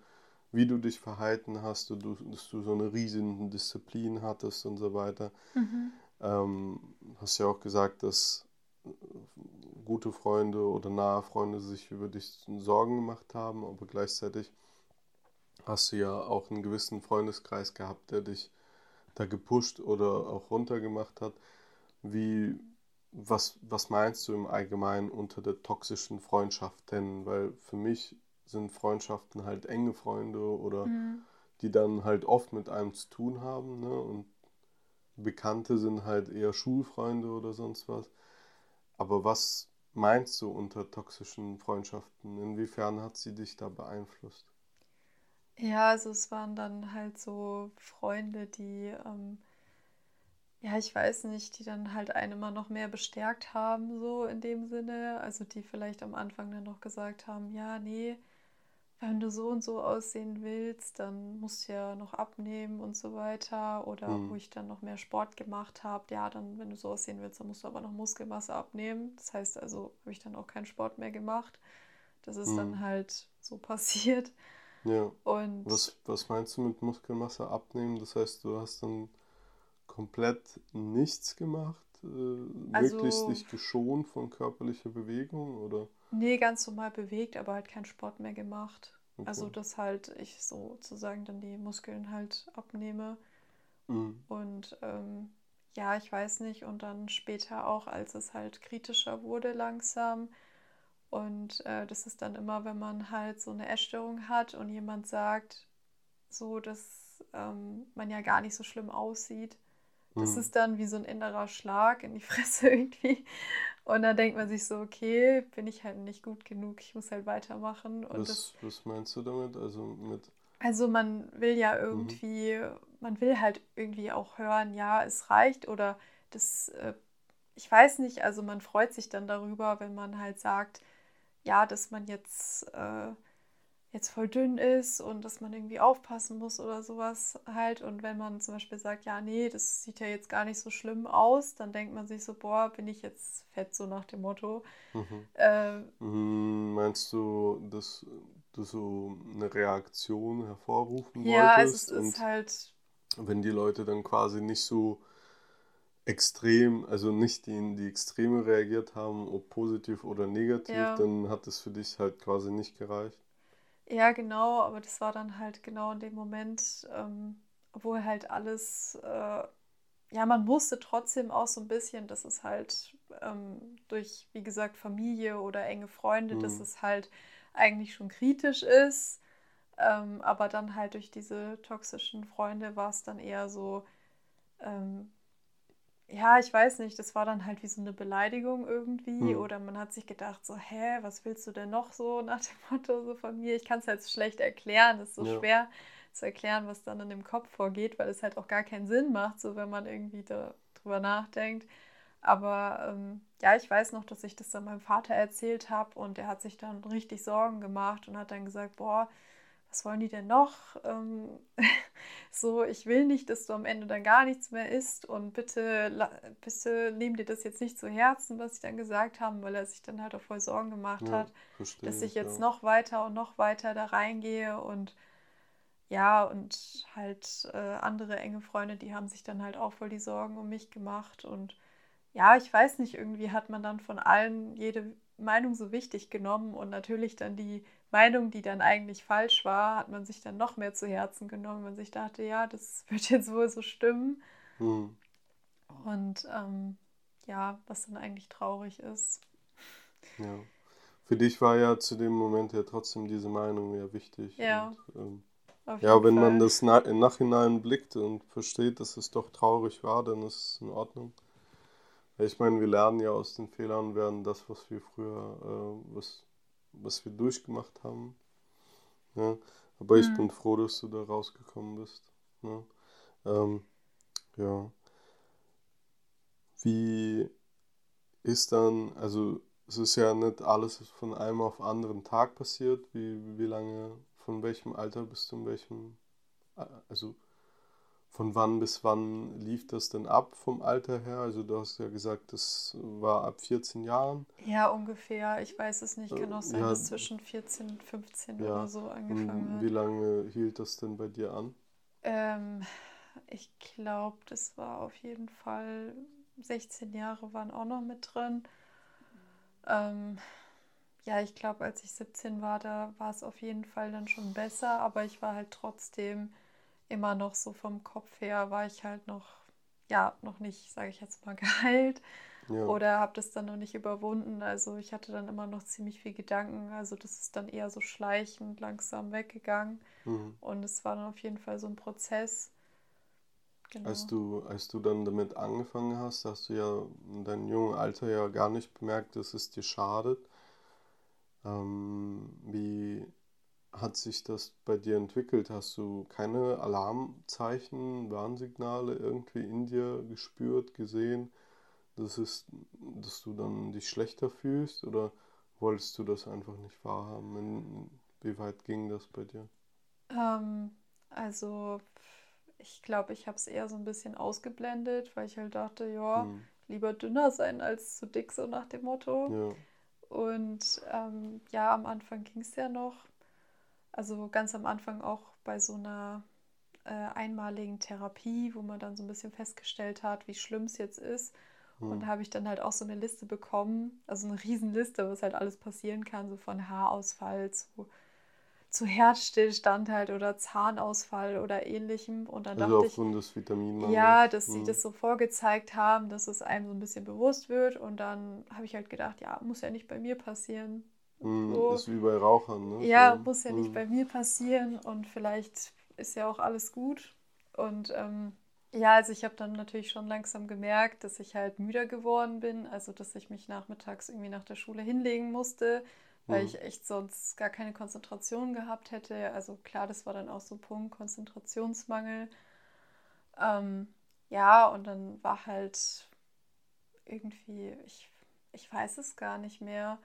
wie du dich verhalten hast, du, dass du so eine riesige Disziplin hattest und so weiter. Mhm. Ähm, hast ja auch gesagt, dass gute Freunde oder nahe Freunde sich über dich Sorgen gemacht haben, aber gleichzeitig hast du ja auch einen gewissen Freundeskreis gehabt, der dich da gepusht oder auch runtergemacht hat. Wie, was, was meinst du im Allgemeinen unter der toxischen Freundschaft denn? Weil für mich sind Freundschaften halt enge Freunde oder mhm. die dann halt oft mit einem zu tun haben. Ne? Und Bekannte sind halt eher Schulfreunde oder sonst was. Aber was meinst du unter toxischen Freundschaften? Inwiefern hat sie dich da beeinflusst? Ja, also es waren dann halt so Freunde, die, ähm, ja, ich weiß nicht, die dann halt einen immer noch mehr bestärkt haben, so in dem Sinne. Also die vielleicht am Anfang dann noch gesagt haben, ja, nee, wenn du so und so aussehen willst, dann musst du ja noch abnehmen und so weiter. Oder mhm. wo ich dann noch mehr Sport gemacht habe, ja, dann, wenn du so aussehen willst, dann musst du aber noch Muskelmasse abnehmen. Das heißt also, habe ich dann auch keinen Sport mehr gemacht. Das ist mhm. dann halt so [laughs] passiert. Ja. Und was, was meinst du mit Muskelmasse abnehmen? Das heißt, du hast dann komplett nichts gemacht, äh, also, möglichst nicht geschont von körperlicher Bewegung oder? Nee, ganz normal bewegt, aber halt keinen Sport mehr gemacht. Okay. Also dass halt ich sozusagen dann die Muskeln halt abnehme. Mhm. Und ähm, ja, ich weiß nicht. Und dann später auch, als es halt kritischer wurde langsam. Und äh, das ist dann immer, wenn man halt so eine Essstörung hat und jemand sagt, so, dass ähm, man ja gar nicht so schlimm aussieht. Das mhm. ist dann wie so ein innerer Schlag in die [laughs] Fresse irgendwie. Und dann denkt man sich so, okay, bin ich halt nicht gut genug, ich muss halt weitermachen. Und was, das, was meinst du damit? Also mit. Also man will ja mhm. irgendwie, mhm. man will halt irgendwie auch hören, ja, es reicht oder das, äh, ich weiß nicht, also man freut sich dann darüber, wenn man halt sagt, ja, dass man jetzt äh, jetzt voll dünn ist und dass man irgendwie aufpassen muss oder sowas halt. Und wenn man zum Beispiel sagt, ja, nee, das sieht ja jetzt gar nicht so schlimm aus, dann denkt man sich so, boah, bin ich jetzt fett, so nach dem Motto. Mhm. Äh, Meinst du, dass du so eine Reaktion hervorrufen ja, wolltest? Ja, es ist halt. Wenn die Leute dann quasi nicht so extrem, also nicht die in die Extreme reagiert haben, ob positiv oder negativ, ja. dann hat es für dich halt quasi nicht gereicht. Ja, genau, aber das war dann halt genau in dem Moment, ähm, wo halt alles, äh, ja, man wusste trotzdem auch so ein bisschen, dass es halt ähm, durch, wie gesagt, Familie oder enge Freunde, mhm. dass es halt eigentlich schon kritisch ist. Ähm, aber dann halt durch diese toxischen Freunde war es dann eher so, ähm, ja, ich weiß nicht, das war dann halt wie so eine Beleidigung irgendwie. Hm. Oder man hat sich gedacht, so, hä, was willst du denn noch so [laughs] nach dem Motto so von mir? Ich kann es halt schlecht erklären. Es ist so ja. schwer zu erklären, was dann in dem Kopf vorgeht, weil es halt auch gar keinen Sinn macht, so wenn man irgendwie darüber nachdenkt. Aber ähm, ja, ich weiß noch, dass ich das dann meinem Vater erzählt habe und er hat sich dann richtig Sorgen gemacht und hat dann gesagt, boah, was wollen die denn noch? Ähm, [laughs] so, ich will nicht, dass du am Ende dann gar nichts mehr isst und bitte, bitte nehm dir das jetzt nicht zu Herzen, was ich dann gesagt habe, weil er sich dann halt auch voll Sorgen gemacht ja, hat, verstehe, dass ich jetzt ja. noch weiter und noch weiter da reingehe und ja, und halt äh, andere enge Freunde, die haben sich dann halt auch voll die Sorgen um mich gemacht und ja, ich weiß nicht, irgendwie hat man dann von allen jede Meinung so wichtig genommen und natürlich dann die Meinung, die dann eigentlich falsch war, hat man sich dann noch mehr zu Herzen genommen. Man sich dachte, ja, das [laughs] wird jetzt wohl so stimmen. Mhm. Und ähm, ja, was dann eigentlich traurig ist. Ja. Für dich war ja zu dem Moment ja trotzdem diese Meinung ja wichtig. Ja. Und, ähm, ja, wenn Fall. man das na im Nachhinein blickt und versteht, dass es doch traurig war, dann ist es in Ordnung. Ich meine, wir lernen ja aus den Fehlern, werden das, was wir früher, äh, was, was wir durchgemacht haben. Ja? Aber ich mhm. bin froh, dass du da rausgekommen bist. Ja. Ähm, ja. Wie ist dann, also es ist ja nicht alles von einem auf anderen Tag passiert. Wie, wie lange, von welchem Alter bis zu welchem, also von wann bis wann lief das denn ab vom Alter her? Also du hast ja gesagt, das war ab 14 Jahren. Ja, ungefähr. Ich weiß es nicht. Kann auch sein, ja, dass zwischen 14 und 15 ja. oder so angefangen hat. Wie lange hielt das denn bei dir an? Ähm, ich glaube, das war auf jeden Fall 16 Jahre waren auch noch mit drin. Ähm, ja, ich glaube, als ich 17 war, da war es auf jeden Fall dann schon besser, aber ich war halt trotzdem immer noch so vom Kopf her war ich halt noch, ja, noch nicht, sage ich jetzt mal, [laughs] geheilt. Ja. Oder habe das dann noch nicht überwunden. Also ich hatte dann immer noch ziemlich viel Gedanken. Also das ist dann eher so schleichend, langsam weggegangen. Mhm. Und es war dann auf jeden Fall so ein Prozess. Genau. Als, du, als du dann damit angefangen hast, hast du ja in deinem jungen Alter ja gar nicht bemerkt, dass es dir schadet. Ähm, wie, hat sich das bei dir entwickelt? Hast du keine Alarmzeichen, Warnsignale irgendwie in dir gespürt, gesehen, dass, es, dass du dann dich schlechter fühlst? Oder wolltest du das einfach nicht wahrhaben? Wie weit ging das bei dir? Ähm, also, ich glaube, ich habe es eher so ein bisschen ausgeblendet, weil ich halt dachte, ja, hm. lieber dünner sein als zu dick, so nach dem Motto. Ja. Und ähm, ja, am Anfang ging es ja noch. Also ganz am Anfang auch bei so einer äh, einmaligen Therapie, wo man dann so ein bisschen festgestellt hat, wie schlimm es jetzt ist. Und da habe ich dann halt auch so eine Liste bekommen, also eine Riesenliste, was halt alles passieren kann, so von Haarausfall zu, zu Herzstillstand halt oder Zahnausfall oder ähnlichem. Und dann also dachte aufgrund ich, des Vitaminmangels. Ja, dass hm. sie das so vorgezeigt haben, dass es einem so ein bisschen bewusst wird. Und dann habe ich halt gedacht, ja, muss ja nicht bei mir passieren. Hm, so. Ist wie bei Rauchern, ne? Ja, so. muss ja nicht bei mir passieren. Und vielleicht ist ja auch alles gut. Und ähm, ja, also ich habe dann natürlich schon langsam gemerkt, dass ich halt müder geworden bin, also dass ich mich nachmittags irgendwie nach der Schule hinlegen musste, weil mhm. ich echt sonst gar keine Konzentration gehabt hätte. Also klar, das war dann auch so ein Punkt, Konzentrationsmangel. Ähm, ja, und dann war halt irgendwie, ich, ich weiß es gar nicht mehr.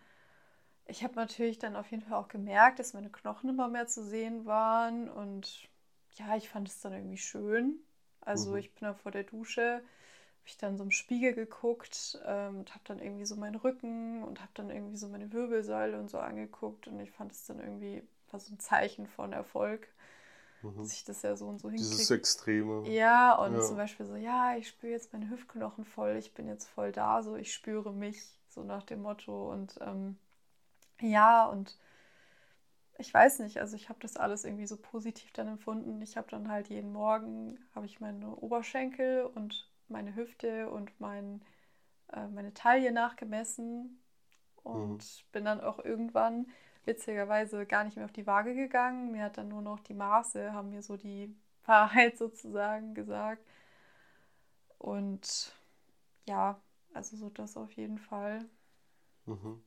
Ich habe natürlich dann auf jeden Fall auch gemerkt, dass meine Knochen immer mehr zu sehen waren und ja, ich fand es dann irgendwie schön. Also mhm. ich bin dann vor der Dusche, habe ich dann so im Spiegel geguckt ähm, und habe dann irgendwie so meinen Rücken und habe dann irgendwie so meine Wirbelsäule und so angeguckt und ich fand es dann irgendwie, war so ein Zeichen von Erfolg. Mhm. Dass ich das ja so und so hinkriege. Dieses Extreme. Ja, und ja. zum Beispiel so, ja, ich spüre jetzt meine Hüftknochen voll, ich bin jetzt voll da, so ich spüre mich, so nach dem Motto. Und ähm, ja, und ich weiß nicht, also ich habe das alles irgendwie so positiv dann empfunden. Ich habe dann halt jeden Morgen, habe ich meine Oberschenkel und meine Hüfte und mein, äh, meine Taille nachgemessen und mhm. bin dann auch irgendwann witzigerweise gar nicht mehr auf die Waage gegangen. Mir hat dann nur noch die Maße, haben mir so die [laughs] Wahrheit sozusagen gesagt. Und ja, also so das auf jeden Fall. Mhm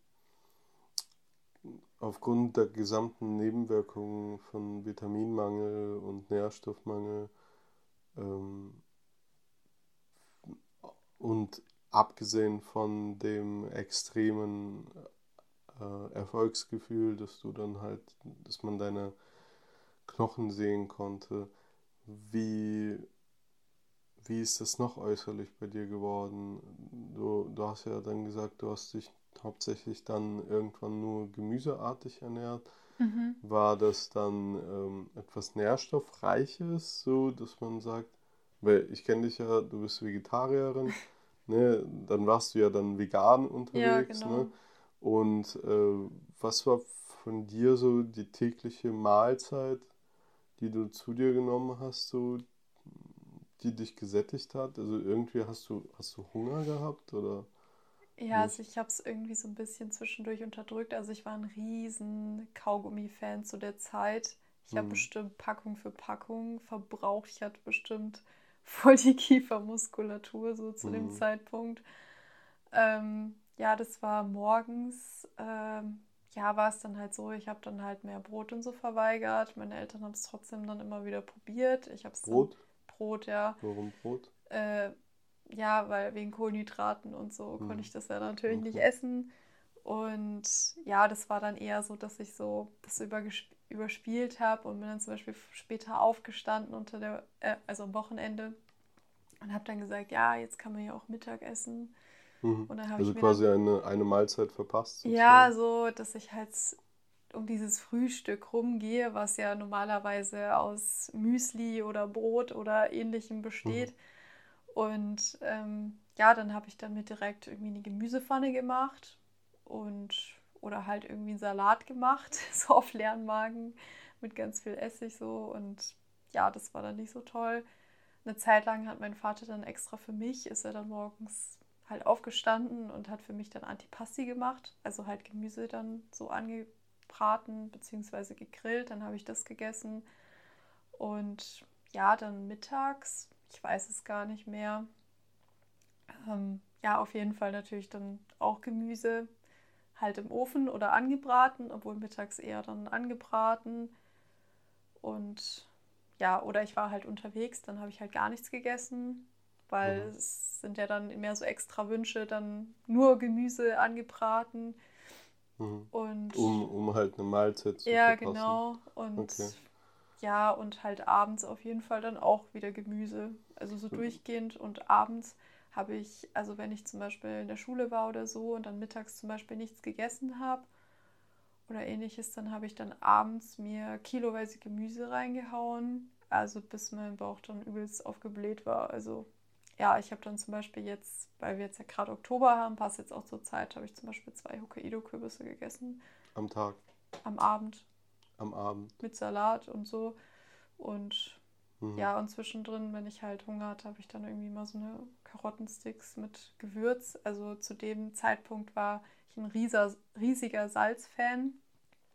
aufgrund der gesamten Nebenwirkungen von Vitaminmangel und Nährstoffmangel ähm, und abgesehen von dem extremen äh, Erfolgsgefühl, dass du dann halt, dass man deine Knochen sehen konnte, wie, wie ist das noch äußerlich bei dir geworden? Du, du hast ja dann gesagt, du hast dich hauptsächlich dann irgendwann nur gemüseartig ernährt. Mhm. War das dann ähm, etwas Nährstoffreiches, so dass man sagt, weil ich kenne dich ja, du bist Vegetarierin, [laughs] ne? dann warst du ja dann vegan unterwegs. Ja, genau. ne? Und äh, was war von dir so die tägliche Mahlzeit, die du zu dir genommen hast, so die dich gesättigt hat? Also irgendwie hast du, hast du Hunger gehabt oder? Ja, also ich habe es irgendwie so ein bisschen zwischendurch unterdrückt. Also ich war ein riesen Kaugummi-Fan zu der Zeit. Ich habe mhm. bestimmt Packung für Packung verbraucht. Ich hatte bestimmt [laughs] voll die Kiefermuskulatur so zu mhm. dem Zeitpunkt. Ähm, ja, das war morgens. Ähm, ja, war es dann halt so, ich habe dann halt mehr Brot und so verweigert. Meine Eltern haben es trotzdem dann immer wieder probiert. Ich habe Brot? Brot, ja. Warum Brot? Äh, ja, weil wegen Kohlenhydraten und so mhm. konnte ich das ja natürlich okay. nicht essen. Und ja, das war dann eher so, dass ich so das überspielt habe und bin dann zum Beispiel später aufgestanden unter der, äh, also am Wochenende und habe dann gesagt, ja, jetzt kann man ja auch Mittag essen. Mhm. also quasi dann, eine, eine Mahlzeit verpasst. Sozusagen. Ja, so, dass ich halt um dieses Frühstück rumgehe, was ja normalerweise aus Müsli oder Brot oder ähnlichem besteht. Mhm und ähm, ja, dann habe ich dann mir direkt irgendwie eine Gemüsepfanne gemacht und oder halt irgendwie einen Salat gemacht, [laughs] so auf leeren Magen mit ganz viel Essig so. Und ja, das war dann nicht so toll. Eine Zeit lang hat mein Vater dann extra für mich, ist er dann morgens halt aufgestanden und hat für mich dann Antipasti gemacht. Also halt Gemüse dann so angebraten bzw. gegrillt. Dann habe ich das gegessen. Und ja, dann mittags ich weiß es gar nicht mehr. Ähm, ja, auf jeden Fall natürlich dann auch Gemüse, halt im Ofen oder angebraten, obwohl mittags eher dann angebraten. Und ja, oder ich war halt unterwegs, dann habe ich halt gar nichts gegessen, weil mhm. es sind ja dann mehr so extra Wünsche, dann nur Gemüse angebraten. Mhm. Und um, um halt eine Mahlzeit zu Ja, verpassen. genau. Und okay. Ja, und halt abends auf jeden Fall dann auch wieder Gemüse. Also so durchgehend und abends habe ich, also wenn ich zum Beispiel in der Schule war oder so und dann mittags zum Beispiel nichts gegessen habe oder ähnliches, dann habe ich dann abends mir kiloweise Gemüse reingehauen, also bis mein Bauch dann übelst aufgebläht war. Also ja, ich habe dann zum Beispiel jetzt, weil wir jetzt ja gerade Oktober haben, passt jetzt auch zur Zeit, habe ich zum Beispiel zwei Hokkaido-Kürbisse gegessen. Am Tag? Am Abend. Am Abend. Mit Salat und so. Und mhm. ja, und zwischendrin, wenn ich halt Hunger hatte, habe ich dann irgendwie mal so eine Karottensticks mit Gewürz. Also zu dem Zeitpunkt war ich ein rieser, riesiger Salzfan,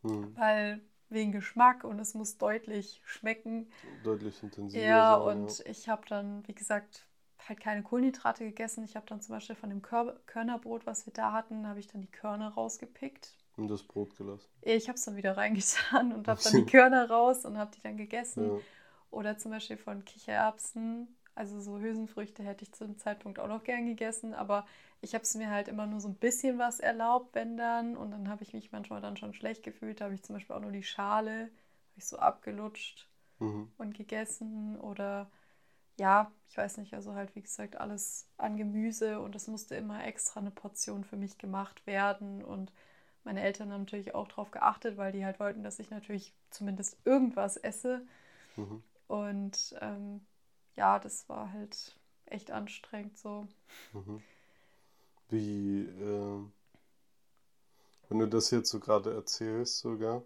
mhm. weil wegen Geschmack und es muss deutlich schmecken. Deutlich intensiver. Ja, sein, und ja. ich habe dann, wie gesagt, halt keine Kohlenhydrate gegessen. Ich habe dann zum Beispiel von dem Kör Körnerbrot, was wir da hatten, habe ich dann die Körner rausgepickt. Und das Brot gelassen? Ich habe es dann wieder reingetan und habe [laughs] dann die Körner raus und habe die dann gegessen. Ja. Oder zum Beispiel von Kichererbsen, also so Hülsenfrüchte hätte ich zu dem Zeitpunkt auch noch gern gegessen, aber ich habe es mir halt immer nur so ein bisschen was erlaubt, wenn dann. Und dann habe ich mich manchmal dann schon schlecht gefühlt. Da habe ich zum Beispiel auch nur die Schale, habe ich so abgelutscht mhm. und gegessen. Oder ja, ich weiß nicht, also halt wie gesagt alles an Gemüse und es musste immer extra eine Portion für mich gemacht werden und meine Eltern haben natürlich auch darauf geachtet, weil die halt wollten, dass ich natürlich zumindest irgendwas esse. Mhm. Und ähm, ja, das war halt echt anstrengend so. Mhm. Wie, äh, wenn du das jetzt so gerade erzählst sogar,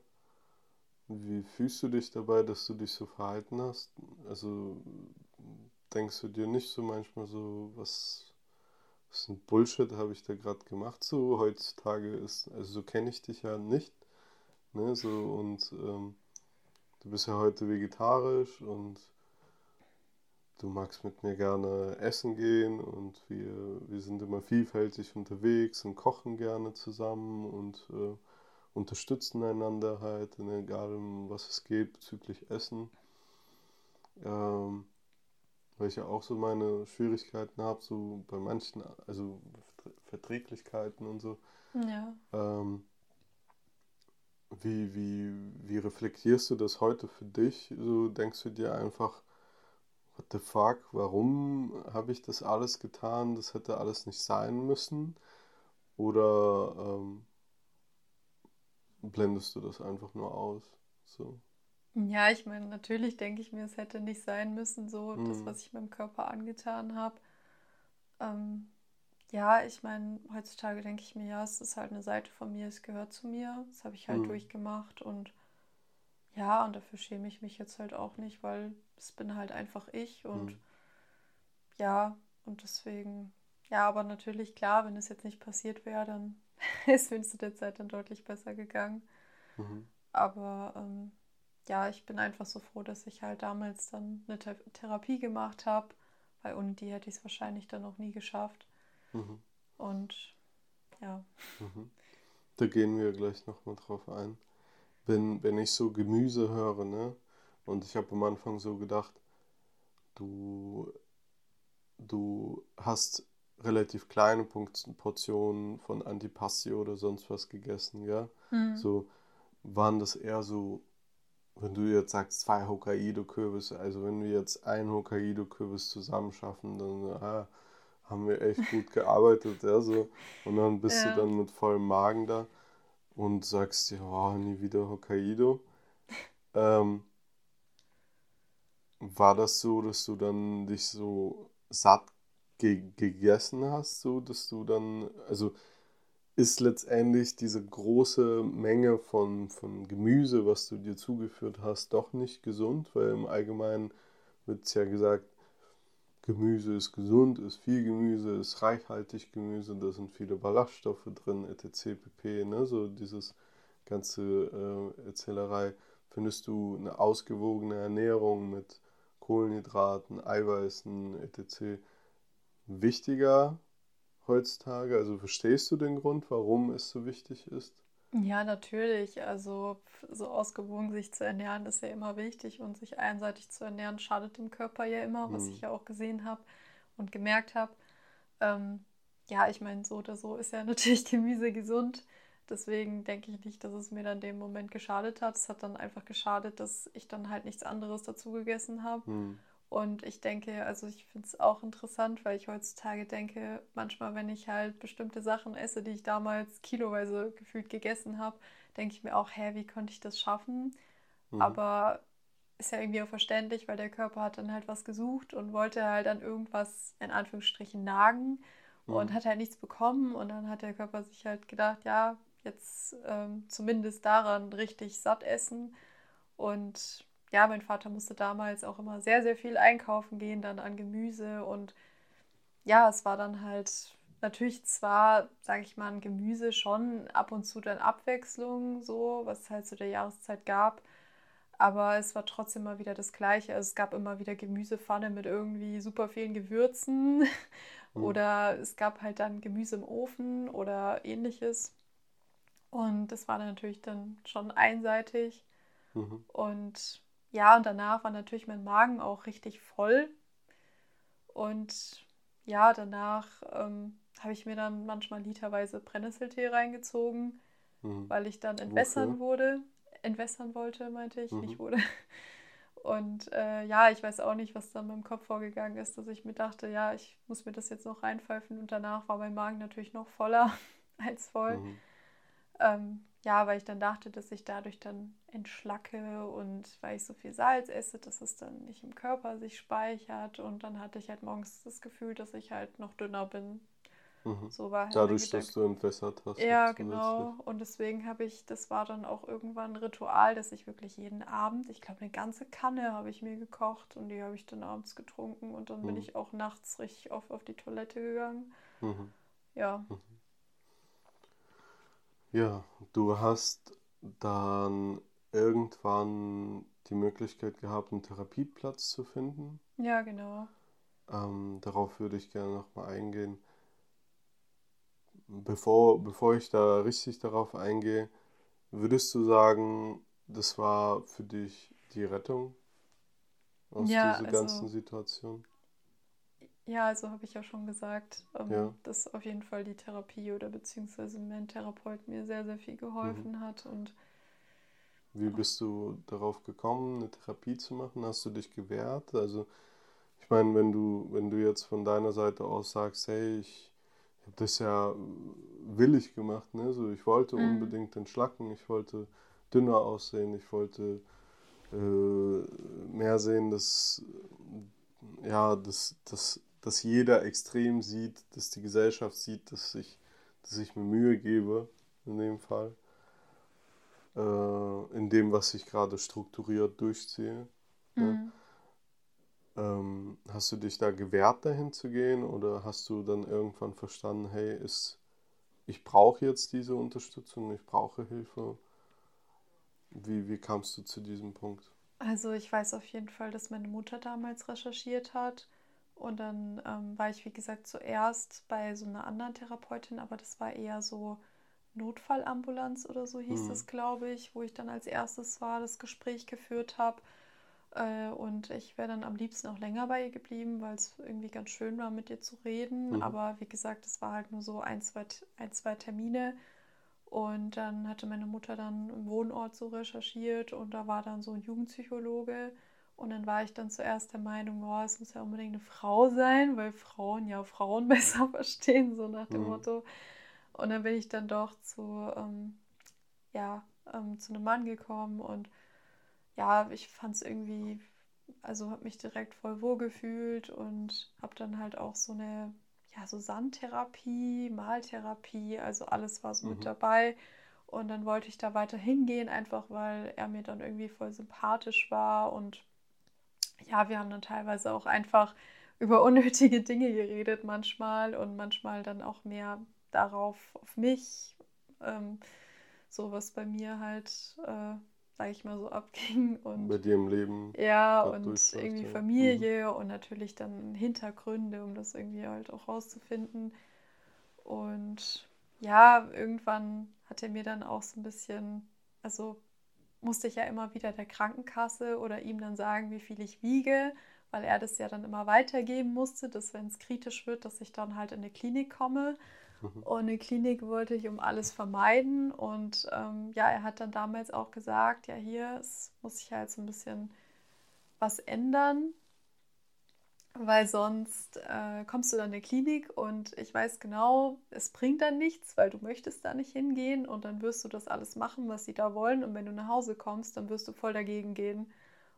wie fühlst du dich dabei, dass du dich so verhalten hast? Also denkst du dir nicht so manchmal so, was, was ein Bullshit habe ich da gerade gemacht? So heutzutage ist, also so kenne ich dich ja nicht. Ne, so und ähm, du bist ja heute vegetarisch und du magst mit mir gerne essen gehen und wir, wir sind immer vielfältig unterwegs und kochen gerne zusammen und äh, unterstützen einander halt, egal um was es geht bezüglich Essen. Ähm, weil ich ja auch so meine Schwierigkeiten habe, so bei manchen, also Verträglichkeiten und so. Ja. Ähm, wie, wie, wie reflektierst du das heute für dich? So denkst du dir einfach, what the fuck, warum habe ich das alles getan? Das hätte alles nicht sein müssen. Oder ähm, blendest du das einfach nur aus? So. Ja, ich meine, natürlich denke ich mir, es hätte nicht sein müssen, so mhm. das, was ich meinem Körper angetan habe. Ähm, ja, ich meine, heutzutage denke ich mir, ja, es ist halt eine Seite von mir, es gehört zu mir. Das habe ich halt mhm. durchgemacht und ja, und dafür schäme ich mich jetzt halt auch nicht, weil es bin halt einfach ich und mhm. ja, und deswegen, ja, aber natürlich klar, wenn es jetzt nicht passiert wäre, dann [laughs] ist mir zu der Zeit dann deutlich besser gegangen. Mhm. Aber ähm, ja, ich bin einfach so froh, dass ich halt damals dann eine Th Therapie gemacht habe, weil ohne die hätte ich es wahrscheinlich dann noch nie geschafft. Mhm. Und ja. Mhm. Da gehen wir gleich nochmal drauf ein. Wenn, wenn ich so Gemüse höre, ne? Und ich habe am Anfang so gedacht, du, du hast relativ kleine Portionen von Antipasti oder sonst was gegessen, ja? Mhm. So waren das eher so, wenn du jetzt sagst, zwei Hokkaido-Kürbisse, also wenn wir jetzt einen Hokkaido-Kürbis zusammen schaffen, dann ah, haben wir echt gut [laughs] gearbeitet, ja, so. Und dann bist ja. du dann mit vollem Magen da und sagst dir, oh, nie wieder Hokkaido. [laughs] ähm, war das so, dass du dann dich so satt ge gegessen hast, so dass du dann, also ist letztendlich diese große Menge von, von Gemüse, was du dir zugeführt hast, doch nicht gesund, weil im Allgemeinen wird es ja gesagt, Gemüse ist gesund, ist viel Gemüse, ist reichhaltig Gemüse, da sind viele Ballaststoffe drin, etc. pp. Ne? So dieses ganze äh, Erzählerei. Findest du eine ausgewogene Ernährung mit Kohlenhydraten, Eiweißen, etc. wichtiger heutzutage? Also verstehst du den Grund, warum es so wichtig ist? Ja, natürlich. Also so ausgewogen sich zu ernähren ist ja immer wichtig und sich einseitig zu ernähren schadet dem Körper ja immer, was mhm. ich ja auch gesehen habe und gemerkt habe. Ähm, ja, ich meine, so oder so ist ja [laughs] natürlich Gemüse gesund. Deswegen denke ich nicht, dass es mir dann in dem Moment geschadet hat. Es hat dann einfach geschadet, dass ich dann halt nichts anderes dazu gegessen habe. Mhm. Und ich denke, also ich finde es auch interessant, weil ich heutzutage denke, manchmal, wenn ich halt bestimmte Sachen esse, die ich damals kiloweise gefühlt gegessen habe, denke ich mir auch, hä, wie konnte ich das schaffen? Mhm. Aber ist ja irgendwie auch verständlich, weil der Körper hat dann halt was gesucht und wollte halt an irgendwas in Anführungsstrichen nagen mhm. und hat halt nichts bekommen. Und dann hat der Körper sich halt gedacht, ja, jetzt ähm, zumindest daran richtig satt essen. Und ja, mein Vater musste damals auch immer sehr, sehr viel einkaufen gehen, dann an Gemüse. Und ja, es war dann halt natürlich zwar, sage ich mal, ein Gemüse schon ab und zu dann Abwechslung, so, was es halt zu der Jahreszeit gab. Aber es war trotzdem immer wieder das Gleiche. Also es gab immer wieder Gemüsepfanne mit irgendwie super vielen Gewürzen. Mhm. [laughs] Oder es gab halt dann Gemüse im Ofen oder ähnliches. Und das war dann natürlich dann schon einseitig. Mhm. Und ja, und danach war natürlich mein Magen auch richtig voll. Und ja, danach ähm, habe ich mir dann manchmal literweise Brennnesseltee reingezogen, mhm. weil ich dann entwässern Wofür? wurde. Entwässern wollte, meinte ich, mhm. nicht wurde. [laughs] Und äh, ja, ich weiß auch nicht, was da in meinem Kopf vorgegangen ist, dass ich mir dachte, ja, ich muss mir das jetzt noch reinpfeifen. Und danach war mein Magen natürlich noch voller [laughs] als voll. Mhm. Ähm, ja, weil ich dann dachte, dass ich dadurch dann entschlacke und weil ich so viel Salz esse, dass es dann nicht im Körper sich speichert. Und dann hatte ich halt morgens das Gefühl, dass ich halt noch dünner bin. Mhm. So war halt Dadurch, dass du entwässert hast. Ja, genau. Und deswegen habe ich, das war dann auch irgendwann ein Ritual, dass ich wirklich jeden Abend, ich glaube, eine ganze Kanne habe ich mir gekocht und die habe ich dann abends getrunken und dann mhm. bin ich auch nachts richtig oft auf die Toilette gegangen. Mhm. Ja. Ja, du hast dann irgendwann die Möglichkeit gehabt, einen Therapieplatz zu finden. Ja, genau. Ähm, darauf würde ich gerne nochmal eingehen. Bevor, bevor ich da richtig darauf eingehe, würdest du sagen, das war für dich die Rettung aus ja, dieser also, ganzen Situation? Ja, also habe ich ja schon gesagt, ähm, ja. dass auf jeden Fall die Therapie oder beziehungsweise mein Therapeut mir sehr, sehr viel geholfen mhm. hat. Und wie bist du darauf gekommen, eine Therapie zu machen? Hast du dich gewehrt? Also ich meine, wenn du, wenn du jetzt von deiner Seite aus sagst, hey, ich, habe das ja willig gemacht, ne? So, ich wollte mhm. unbedingt entschlacken, ich wollte dünner aussehen, ich wollte äh, mehr sehen, dass ja, dass, dass dass jeder extrem sieht, dass die Gesellschaft sieht, dass ich, dass ich mir Mühe gebe, in dem Fall, äh, in dem, was ich gerade strukturiert durchziehe. Mhm. Ja. Ähm, hast du dich da gewehrt, dahin zu gehen oder hast du dann irgendwann verstanden, hey, ist, ich brauche jetzt diese Unterstützung, ich brauche Hilfe? Wie, wie kamst du zu diesem Punkt? Also ich weiß auf jeden Fall, dass meine Mutter damals recherchiert hat und dann ähm, war ich, wie gesagt, zuerst bei so einer anderen Therapeutin, aber das war eher so Notfallambulanz oder so hieß mhm. es, glaube ich, wo ich dann als erstes war, das Gespräch geführt habe. Äh, und ich wäre dann am liebsten auch länger bei ihr geblieben, weil es irgendwie ganz schön war, mit ihr zu reden. Mhm. Aber wie gesagt, es war halt nur so ein zwei, ein, zwei Termine. Und dann hatte meine Mutter dann im Wohnort so recherchiert und da war dann so ein Jugendpsychologe und dann war ich dann zuerst der Meinung, oh, es muss ja unbedingt eine Frau sein, weil Frauen ja Frauen [laughs] besser verstehen, so nach dem mhm. Motto. Und dann bin ich dann doch zu, ähm, ja, ähm, zu einem Mann gekommen und ja, ich fand es irgendwie, also habe mich direkt voll wohl gefühlt und habe dann halt auch so eine, ja, so Sandtherapie, Maltherapie, also alles war so mhm. mit dabei. Und dann wollte ich da weiter hingehen, einfach weil er mir dann irgendwie voll sympathisch war und ja, wir haben dann teilweise auch einfach über [laughs] unnötige Dinge geredet manchmal und manchmal dann auch mehr darauf auf mich, ähm, so was bei mir halt, äh, sage ich mal so, abging. Und, bei dir im Leben. Ja, und irgendwie ja. Familie mhm. und natürlich dann Hintergründe, um das irgendwie halt auch rauszufinden. Und ja, irgendwann hat er mir dann auch so ein bisschen, also musste ich ja immer wieder der Krankenkasse oder ihm dann sagen, wie viel ich wiege, weil er das ja dann immer weitergeben musste, dass wenn es kritisch wird, dass ich dann halt in eine Klinik komme. Mhm. Und eine Klinik wollte ich um alles vermeiden. Und ähm, ja, er hat dann damals auch gesagt, ja, hier muss sich halt so ein bisschen was ändern. Weil sonst äh, kommst du dann in die Klinik und ich weiß genau, es bringt dann nichts, weil du möchtest da nicht hingehen und dann wirst du das alles machen, was sie da wollen und wenn du nach Hause kommst, dann wirst du voll dagegen gehen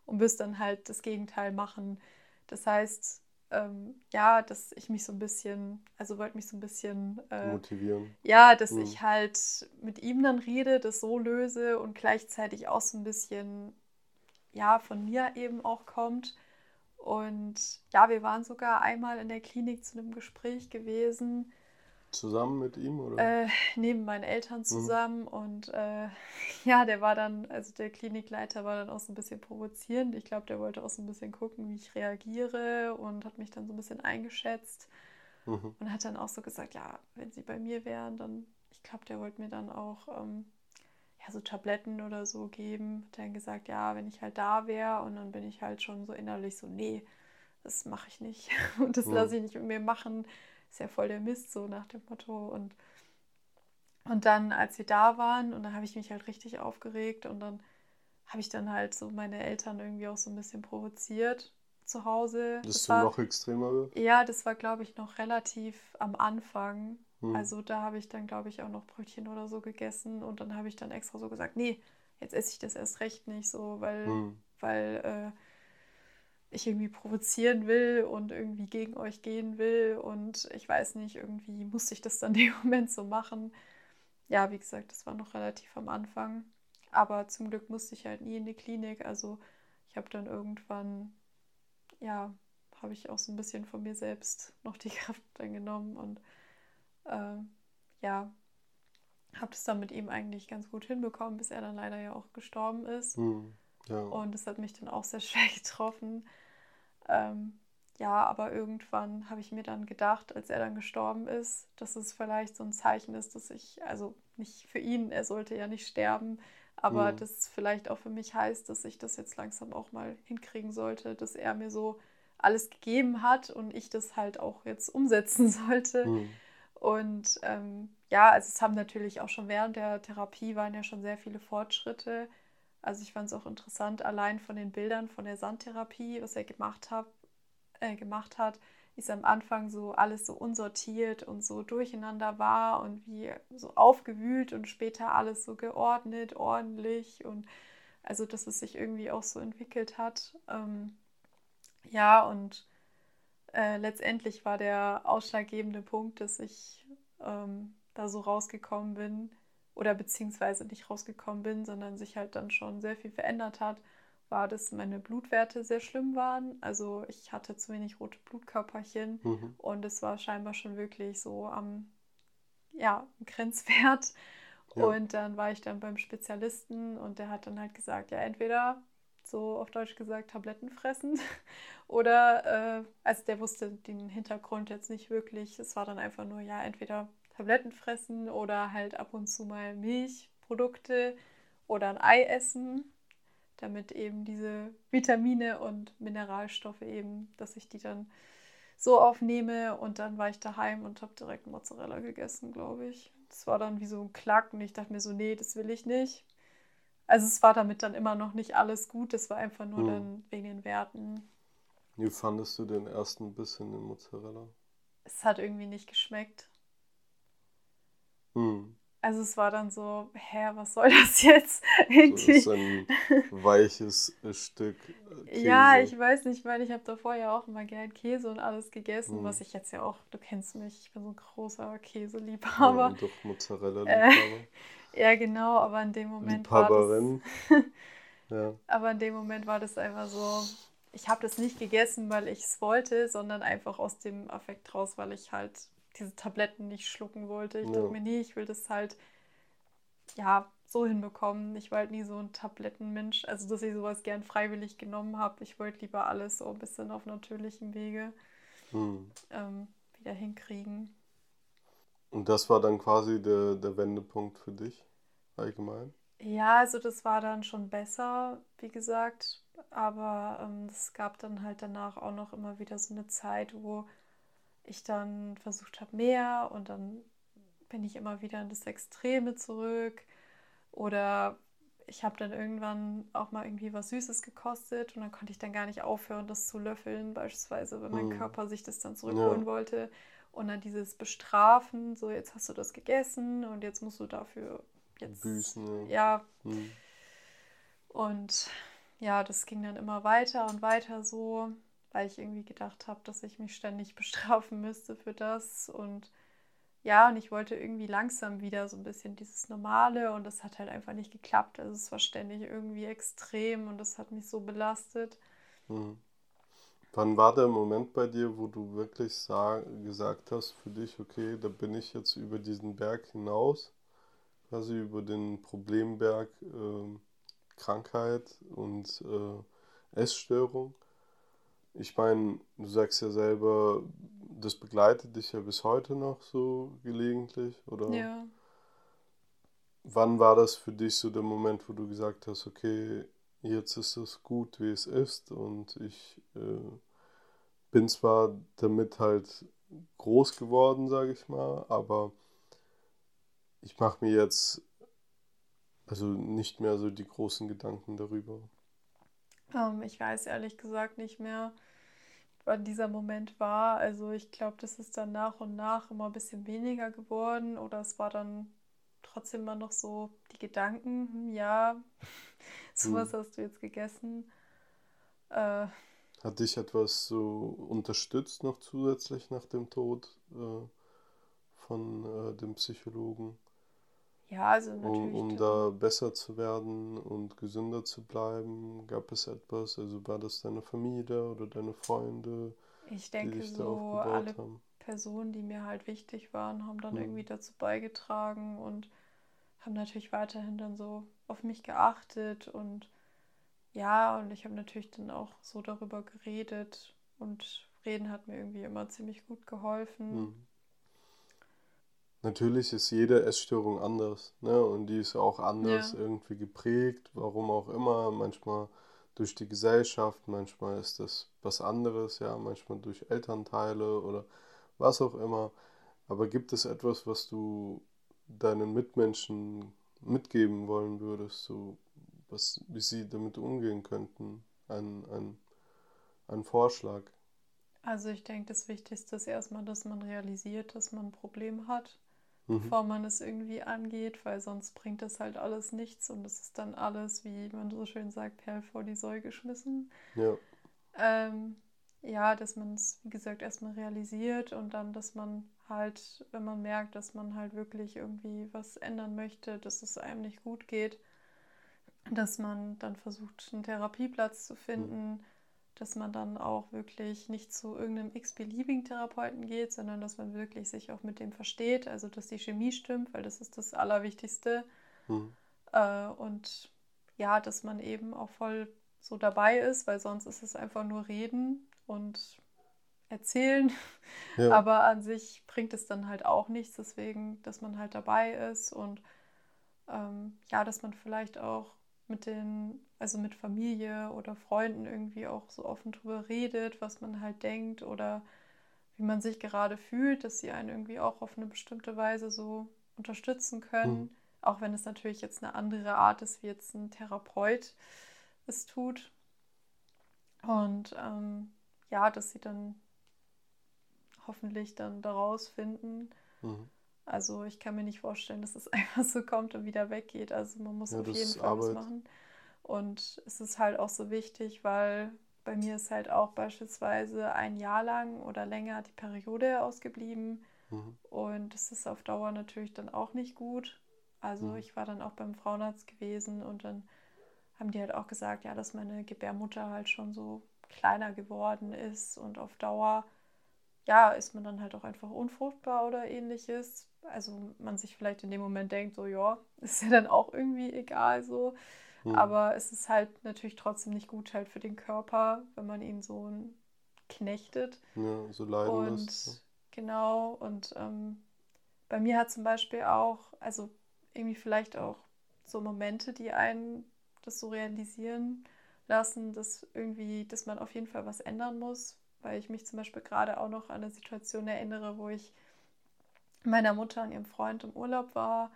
und wirst dann halt das Gegenteil machen. Das heißt, ähm, ja, dass ich mich so ein bisschen, also wollte mich so ein bisschen äh, motivieren. Ja, dass mhm. ich halt mit ihm dann rede, das so löse und gleichzeitig auch so ein bisschen, ja, von mir eben auch kommt und ja, wir waren sogar einmal in der Klinik zu einem Gespräch gewesen. Zusammen mit ihm oder? Äh, neben meinen Eltern mhm. zusammen. Mhm. Und äh, [laughs] ja, der war dann, also der Klinikleiter war dann auch so ein bisschen provozierend. Ich glaube, der wollte auch so ein bisschen gucken, wie ich reagiere und hat mich dann so ein bisschen eingeschätzt. Mhm. Und hat dann auch so gesagt, ja, wenn sie bei mir wären, dann, ich glaube, der wollte mir dann auch ähm, ja, so Tabletten oder so geben. Hat dann gesagt, ja, wenn ich halt da wäre und dann bin ich halt schon so innerlich so, nee, das mache ich nicht [laughs] und das lasse ich nicht mit mir machen. Ist ja voll der Mist, so nach dem Motto. Und, und dann, als wir da waren, und dann habe ich mich halt richtig aufgeregt und dann habe ich dann halt so meine Eltern irgendwie auch so ein bisschen provoziert zu Hause. Das du war, noch extremer? Ja, das war, glaube ich, noch relativ am Anfang. Hm. Also da habe ich dann, glaube ich, auch noch Brötchen oder so gegessen und dann habe ich dann extra so gesagt, nee, jetzt esse ich das erst recht nicht so, weil, hm. weil äh, ich irgendwie provozieren will und irgendwie gegen euch gehen will und ich weiß nicht, irgendwie musste ich das dann [laughs] im Moment so machen. Ja, wie gesagt, das war noch relativ am Anfang. Aber zum Glück musste ich halt nie in die Klinik. Also ich habe dann irgendwann, ja, habe ich auch so ein bisschen von mir selbst noch die [laughs] Kraft dann genommen und äh, ja, habe das dann mit ihm eigentlich ganz gut hinbekommen, bis er dann leider ja auch gestorben ist. Hm, ja. Und das hat mich dann auch sehr [laughs] schwer getroffen. Ähm, ja, aber irgendwann habe ich mir dann gedacht, als er dann gestorben ist, dass es vielleicht so ein Zeichen ist, dass ich, also nicht für ihn, er sollte ja nicht sterben, aber mhm. das vielleicht auch für mich heißt, dass ich das jetzt langsam auch mal hinkriegen sollte, dass er mir so alles gegeben hat und ich das halt auch jetzt umsetzen [laughs] sollte. Mhm. Und ähm, ja, also es haben natürlich auch schon während der Therapie waren ja schon sehr viele Fortschritte. Also ich fand es auch interessant, allein von den Bildern von der Sandtherapie, was er gemacht hat, äh, gemacht hat, ist am Anfang so alles so unsortiert und so durcheinander war und wie so aufgewühlt und später alles so geordnet, ordentlich und also dass es sich irgendwie auch so entwickelt hat. Ähm, ja, und äh, letztendlich war der ausschlaggebende Punkt, dass ich ähm, da so rausgekommen bin oder beziehungsweise nicht rausgekommen bin, sondern sich halt dann schon sehr viel verändert hat, war, dass meine Blutwerte sehr schlimm waren. Also ich hatte zu wenig rote Blutkörperchen mhm. und es war scheinbar schon wirklich so am ja, Grenzwert. Ja. Und dann war ich dann beim Spezialisten und der hat dann halt gesagt, ja, entweder so auf Deutsch gesagt, Tabletten fressen. [laughs] Oder, äh, also der wusste den Hintergrund jetzt nicht wirklich. Es war dann einfach nur, ja, entweder Tabletten fressen oder halt ab und zu mal Milchprodukte oder ein Ei essen, damit eben diese Vitamine und Mineralstoffe eben, dass ich die dann so aufnehme. Und dann war ich daheim und habe direkt Mozzarella gegessen, glaube ich. Das war dann wie so ein Klack und ich dachte mir so, nee, das will ich nicht. Also es war damit dann immer noch nicht alles gut, es war einfach nur hm. dann wegen den Werten. Wie fandest du den ersten Biss in Mozzarella? Es hat irgendwie nicht geschmeckt. Hm. Also es war dann so, hä, was soll [laughs] das jetzt? Irgendwie. So ein weiches Stück äh, Käse. Ja, ich weiß nicht, weil ich habe davor ja auch immer gern Käse und alles gegessen, hm. was ich jetzt ja auch, du kennst mich, ich bin so ein großer Käseliebhaber. Ja, und doch Mozzarella-Liebhaber. Äh, ja, genau, aber in dem Moment war das, [laughs] ja. Aber in dem Moment war das einfach so, ich habe das nicht gegessen, weil ich es wollte, sondern einfach aus dem Affekt raus, weil ich halt diese Tabletten nicht schlucken wollte. Ich ja. dachte mir, nee, ich will das halt ja so hinbekommen. Ich war halt nie so ein Tablettenmensch, also dass ich sowas gern freiwillig genommen habe. Ich wollte lieber alles so ein bisschen auf natürlichem Wege hm. ähm, wieder hinkriegen. Und das war dann quasi der, der Wendepunkt für dich allgemein? Ja, also das war dann schon besser, wie gesagt. Aber ähm, es gab dann halt danach auch noch immer wieder so eine Zeit, wo ich dann versucht habe, mehr und dann bin ich immer wieder in das Extreme zurück. Oder ich habe dann irgendwann auch mal irgendwie was Süßes gekostet und dann konnte ich dann gar nicht aufhören, das zu löffeln, beispielsweise, wenn mein mhm. Körper sich das dann zurückholen ja. wollte. Und dann dieses Bestrafen, so jetzt hast du das gegessen und jetzt musst du dafür jetzt. Büßen. Ja. Mhm. Und ja, das ging dann immer weiter und weiter so, weil ich irgendwie gedacht habe, dass ich mich ständig [laughs] bestrafen müsste für das. Und ja, und ich wollte irgendwie langsam wieder so ein bisschen dieses Normale und das hat halt einfach nicht geklappt. Also es war ständig irgendwie extrem und das hat mich so belastet. Mhm. Wann war der Moment bei dir, wo du wirklich sag, gesagt hast für dich, okay, da bin ich jetzt über diesen Berg hinaus, quasi über den Problemberg äh, Krankheit und äh, Essstörung? Ich meine, du sagst ja selber, das begleitet dich ja bis heute noch so gelegentlich, oder? Ja. Wann war das für dich so der Moment, wo du gesagt hast, okay, jetzt ist es gut, wie es ist und ich äh, bin zwar damit halt groß geworden, sage ich mal, aber ich mache mir jetzt also nicht mehr so die großen Gedanken darüber. Um, ähm, ich weiß ehrlich gesagt nicht mehr, wann dieser Moment war. Also ich glaube, das ist dann nach und nach immer ein bisschen weniger geworden oder es war dann trotzdem immer noch so die Gedanken, hm, ja, [laughs] sowas hm. hast du jetzt gegessen. Äh, Hat dich etwas so unterstützt noch zusätzlich nach dem Tod äh, von äh, dem Psychologen? Ja, also natürlich. Um, um da besser zu werden und gesünder zu bleiben, gab es etwas? Also war das deine Familie oder deine Freunde? Ich denke, die so alle haben? Personen, die mir halt wichtig waren, haben dann hm. irgendwie dazu beigetragen und haben natürlich weiterhin dann so auf mich geachtet und ja, und ich habe natürlich dann auch so darüber geredet und reden hat mir irgendwie immer ziemlich gut geholfen. Hm. Natürlich ist jede Essstörung anders, ne? Und die ist auch anders ja. irgendwie geprägt, warum auch immer. Manchmal durch die Gesellschaft, manchmal ist das was anderes, ja, manchmal durch Elternteile oder was auch immer. Aber gibt es etwas, was du deinen Mitmenschen mitgeben wollen würdest, so was, wie sie damit umgehen könnten? Ein, ein, ein Vorschlag. Also ich denke, das Wichtigste ist erstmal, dass man realisiert, dass man ein Problem hat mhm. bevor man es irgendwie angeht, weil sonst bringt das halt alles nichts und es ist dann alles, wie man so schön sagt, Perl vor die Säule geschmissen. Ja. Ähm, ja, dass man es, wie gesagt, erstmal realisiert und dann, dass man halt, wenn man merkt, dass man halt wirklich irgendwie was ändern möchte, dass es einem nicht gut geht, dass man dann versucht, einen Therapieplatz zu finden, mhm dass man dann auch wirklich nicht zu irgendeinem x-beliebigen Therapeuten geht, sondern dass man wirklich sich auch mit dem versteht, also dass die Chemie stimmt, weil das ist das Allerwichtigste. Mhm. Äh, und ja, dass man eben auch voll so dabei ist, weil sonst ist es einfach nur reden und erzählen. Ja. [laughs] Aber an sich bringt es dann halt auch nichts, deswegen, dass man halt dabei ist und ähm, ja, dass man vielleicht auch mit den, also mit Familie oder Freunden irgendwie auch so offen drüber redet, was man halt denkt oder wie man sich gerade fühlt, dass sie einen irgendwie auch auf eine bestimmte Weise so unterstützen können. Mhm. Auch wenn es natürlich jetzt eine andere Art ist, wie jetzt ein Therapeut es tut. Und ähm, ja, dass sie dann hoffentlich dann daraus finden. Mhm. Also ich kann mir nicht vorstellen, dass es [laughs] einfach so kommt und wieder weggeht. Also man muss ja, auf jeden Fall Arbeit. was machen. Und es ist halt auch so wichtig, weil bei mir ist halt auch beispielsweise ein Jahr lang oder länger die Periode ausgeblieben. Mhm. Und es ist auf Dauer natürlich dann auch nicht gut. Also mhm. ich war dann auch beim Frauenarzt gewesen und dann haben die halt auch gesagt, ja, dass meine Gebärmutter halt schon so kleiner geworden ist und auf Dauer, ja, ist man dann halt auch einfach unfruchtbar oder ähnliches. Also man sich vielleicht in dem Moment denkt, so, ja, [laughs] ist ja dann auch irgendwie egal so. Mhm. Aber es ist halt natürlich trotzdem nicht gut halt für den Körper, wenn man ihn so knechtet. Ja, so leiden und, lässt. Ja. Genau, und ähm, bei mir hat zum Beispiel auch, also irgendwie vielleicht auch so Momente, die einen das so realisieren lassen, dass irgendwie, dass man auf jeden Fall was ändern muss, weil ich mich zum Beispiel gerade auch noch an eine Situation erinnere, wo ich meiner Mutter und ihrem Freund im Urlaub war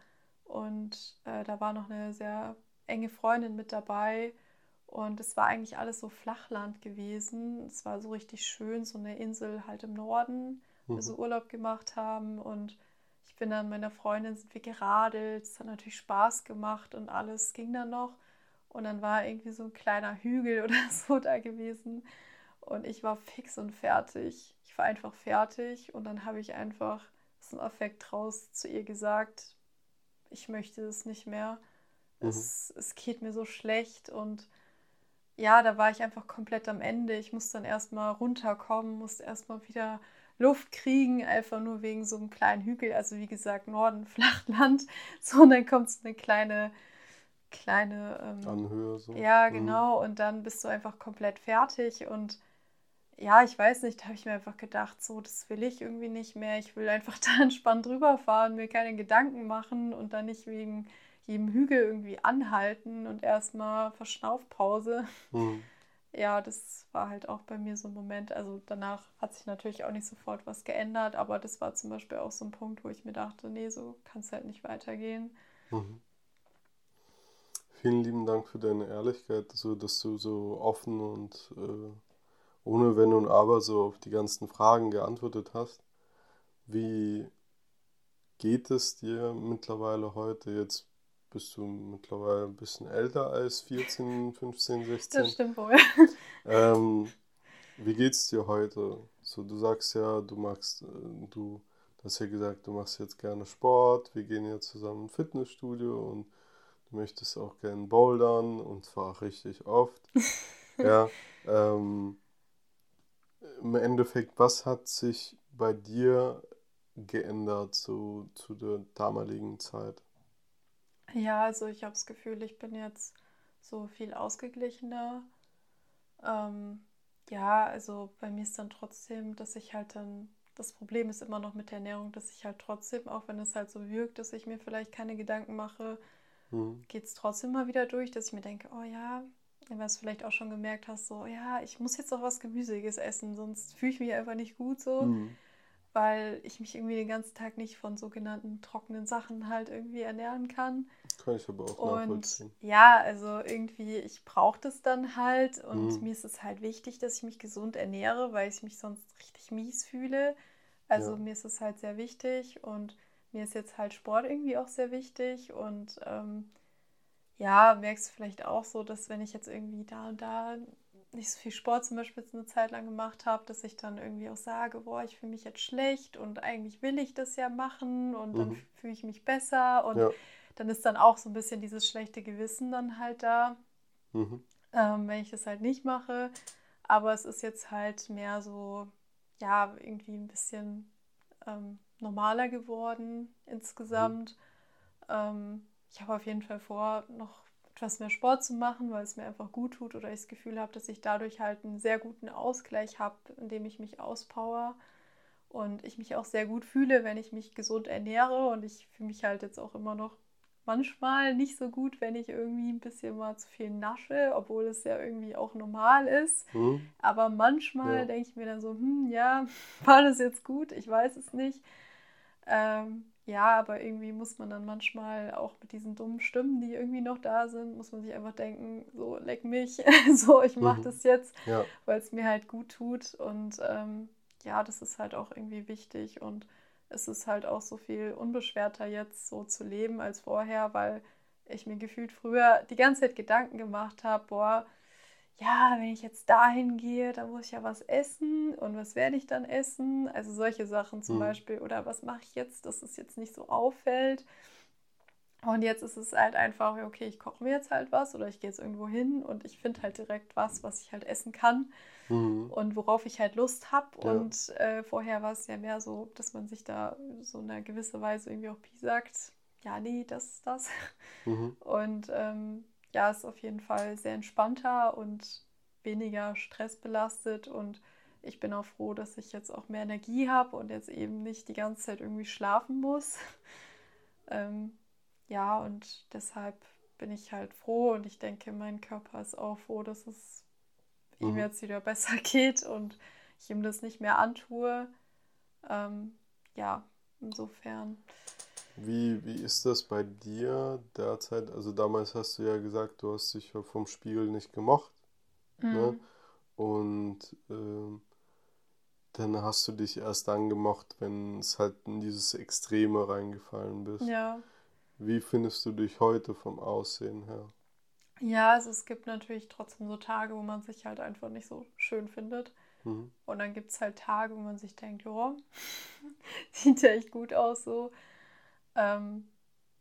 und äh, da war noch eine sehr enge Freundin mit dabei. Und es war eigentlich alles so Flachland gewesen. Es war so richtig schön, so eine Insel halt im Norden, wo mhm. wir so Urlaub gemacht haben. Und ich bin dann meiner Freundin sind wir geradelt. Es hat natürlich Spaß gemacht und alles ging dann noch. Und dann war irgendwie so ein kleiner Hügel [laughs] oder so da gewesen. Und ich war fix und fertig. Ich war einfach fertig. Und dann habe ich einfach aus dem Affekt raus zu ihr gesagt, ich möchte es nicht mehr. Mhm. Es, es geht mir so schlecht und ja, da war ich einfach komplett am Ende. Ich musste dann erstmal runterkommen, musste erstmal wieder Luft kriegen, einfach nur wegen so einem kleinen Hügel. Also wie gesagt, Norden, [laughs] Flachland. So, und dann kommt so eine kleine, kleine ähm, Anhöhe. So. Ja, mhm. genau. Mhm. Und dann bist du einfach komplett fertig. Und ja, ich weiß nicht, da habe ich mir einfach gedacht, so, das will ich irgendwie nicht mehr. Ich will einfach [laughs] da entspannt drüber fahren, mir keine Gedanken machen und dann nicht wegen jedem Hügel irgendwie anhalten und erstmal Verschnaufpause. Mhm. [laughs] Ja, das war halt auch bei mir so ein Moment. Also danach hat sich natürlich auch nicht sofort was geändert, aber das war zum Beispiel auch so ein Punkt, wo ich mir dachte, nee, so kann es halt nicht weitergehen. Mhm. Vielen lieben Dank für deine Ehrlichkeit, so dass du so offen und äh, ohne Wenn und Aber so auf die ganzen Fragen geantwortet hast. Wie geht es dir mittlerweile heute? Jetzt bist du mittlerweile ein bisschen älter als 14, 15, 16. Das stimmt wohl. [laughs] Ähm, wie geht's dir heute? So, du sagst ja, du magst, äh, du hast ja gesagt, du machst jetzt gerne Sport, wir gehen jetzt zusammen ins Fitnessstudio und du möchtest auch gerne bouldern und zwar richtig oft. [laughs] ja. Ähm, Im Endeffekt, was hat sich bei dir geändert so, zu der damaligen Zeit? Ja, also ich habe das Gefühl, ich bin jetzt so viel ausgeglichener. Ähm, ja, also bei mir ist dann trotzdem, dass ich halt dann, das Problem ist immer noch mit der Ernährung, dass ich halt trotzdem, auch wenn es halt so wirkt, dass ich mir vielleicht keine Gedanken mache, mhm. geht es trotzdem mal wieder durch, dass ich mir denke, oh ja, wenn du es vielleicht auch schon gemerkt hast, so, ja, ich muss jetzt auch was Gemüsiges essen, sonst fühle ich mich einfach nicht gut so. Mhm weil ich mich irgendwie den ganzen Tag nicht von sogenannten trockenen Sachen halt irgendwie ernähren kann. Kann ich aber auch und. Ja, also irgendwie, ich brauche das dann halt und mhm. mir ist es halt wichtig, dass ich mich gesund ernähre, weil ich mich sonst richtig mies fühle. Also ja. mir ist es halt sehr wichtig und mir ist jetzt halt Sport irgendwie auch sehr wichtig und ähm, ja, merkst du vielleicht auch so, dass wenn ich jetzt irgendwie da und da nicht so viel Sport zum Beispiel eine Zeit lang gemacht habe, dass ich dann irgendwie auch sage, boah, ich fühle mich jetzt schlecht und eigentlich will ich das ja machen und mhm. dann fühle ich mich besser und ja. dann ist dann auch so ein bisschen dieses schlechte Gewissen dann halt da, mhm. ähm, wenn ich das halt nicht mache. Aber es ist jetzt halt mehr so, ja, irgendwie ein bisschen ähm, normaler geworden insgesamt. Mhm. Ähm, ich habe auf jeden Fall vor, noch etwas mehr Sport zu machen, weil es mir einfach gut tut oder ich das Gefühl habe, dass ich dadurch halt einen sehr guten Ausgleich habe, indem ich mich auspower und ich mich auch sehr gut fühle, wenn ich mich gesund ernähre und ich fühle mich halt jetzt auch immer noch manchmal nicht so gut, wenn ich irgendwie ein bisschen mal zu viel nasche, obwohl es ja irgendwie auch normal ist. Mhm. Aber manchmal ja. denke ich mir dann so, hm, ja, [laughs] war das jetzt gut? Ich weiß es nicht. Ähm, ja, aber irgendwie muss man dann manchmal auch mit diesen dummen Stimmen, die irgendwie noch da sind, muss man sich einfach denken, so leck mich, [laughs] so ich mache mhm. das jetzt, ja. weil es mir halt gut tut. Und ähm, ja, das ist halt auch irgendwie wichtig und es ist halt auch so viel unbeschwerter jetzt so zu leben als vorher, weil ich mir gefühlt früher die ganze Zeit Gedanken gemacht habe, boah, ja, wenn ich jetzt dahin gehe, dann muss ich ja was essen und was werde ich dann essen? Also solche Sachen zum mhm. Beispiel. Oder was mache ich jetzt, dass es jetzt nicht so auffällt? Und jetzt ist es halt einfach, okay, ich koche mir jetzt halt was oder ich gehe jetzt irgendwo hin und ich finde halt direkt was, was ich halt essen kann mhm. und worauf ich halt Lust habe. Ja. Und äh, vorher war es ja mehr so, dass man sich da so in einer gewissen Weise irgendwie auch sagt, ja, nee, das ist das. Mhm. Und ähm, ja, ist auf jeden Fall sehr entspannter und weniger stressbelastet und ich bin auch froh, dass ich jetzt auch mehr Energie habe und jetzt eben nicht die ganze Zeit irgendwie schlafen muss. [laughs] ähm, ja, und deshalb bin ich halt froh und ich denke, mein Körper ist auch froh, dass es mhm. ihm jetzt wieder [laughs] besser geht und ich ihm das nicht mehr antue. Ähm, ja, insofern Wie, wie ist das bei dir derzeit? Also damals hast du ja gesagt, du hast dich vom Spiegel nicht gemocht. Ne? Mhm. Ne? Und äh, dann hast du dich erst angemocht, wenn es halt in dieses Extreme reingefallen bist. Ja. Wie findest du dich heute vom Aussehen her? Ja, also es gibt natürlich trotzdem so Tage, wo man sich halt einfach nicht so schön findet. Mhm. Und dann gibt es halt Tage, wo man sich denkt, ja, [laughs] sieht ja echt gut aus so. Ähm,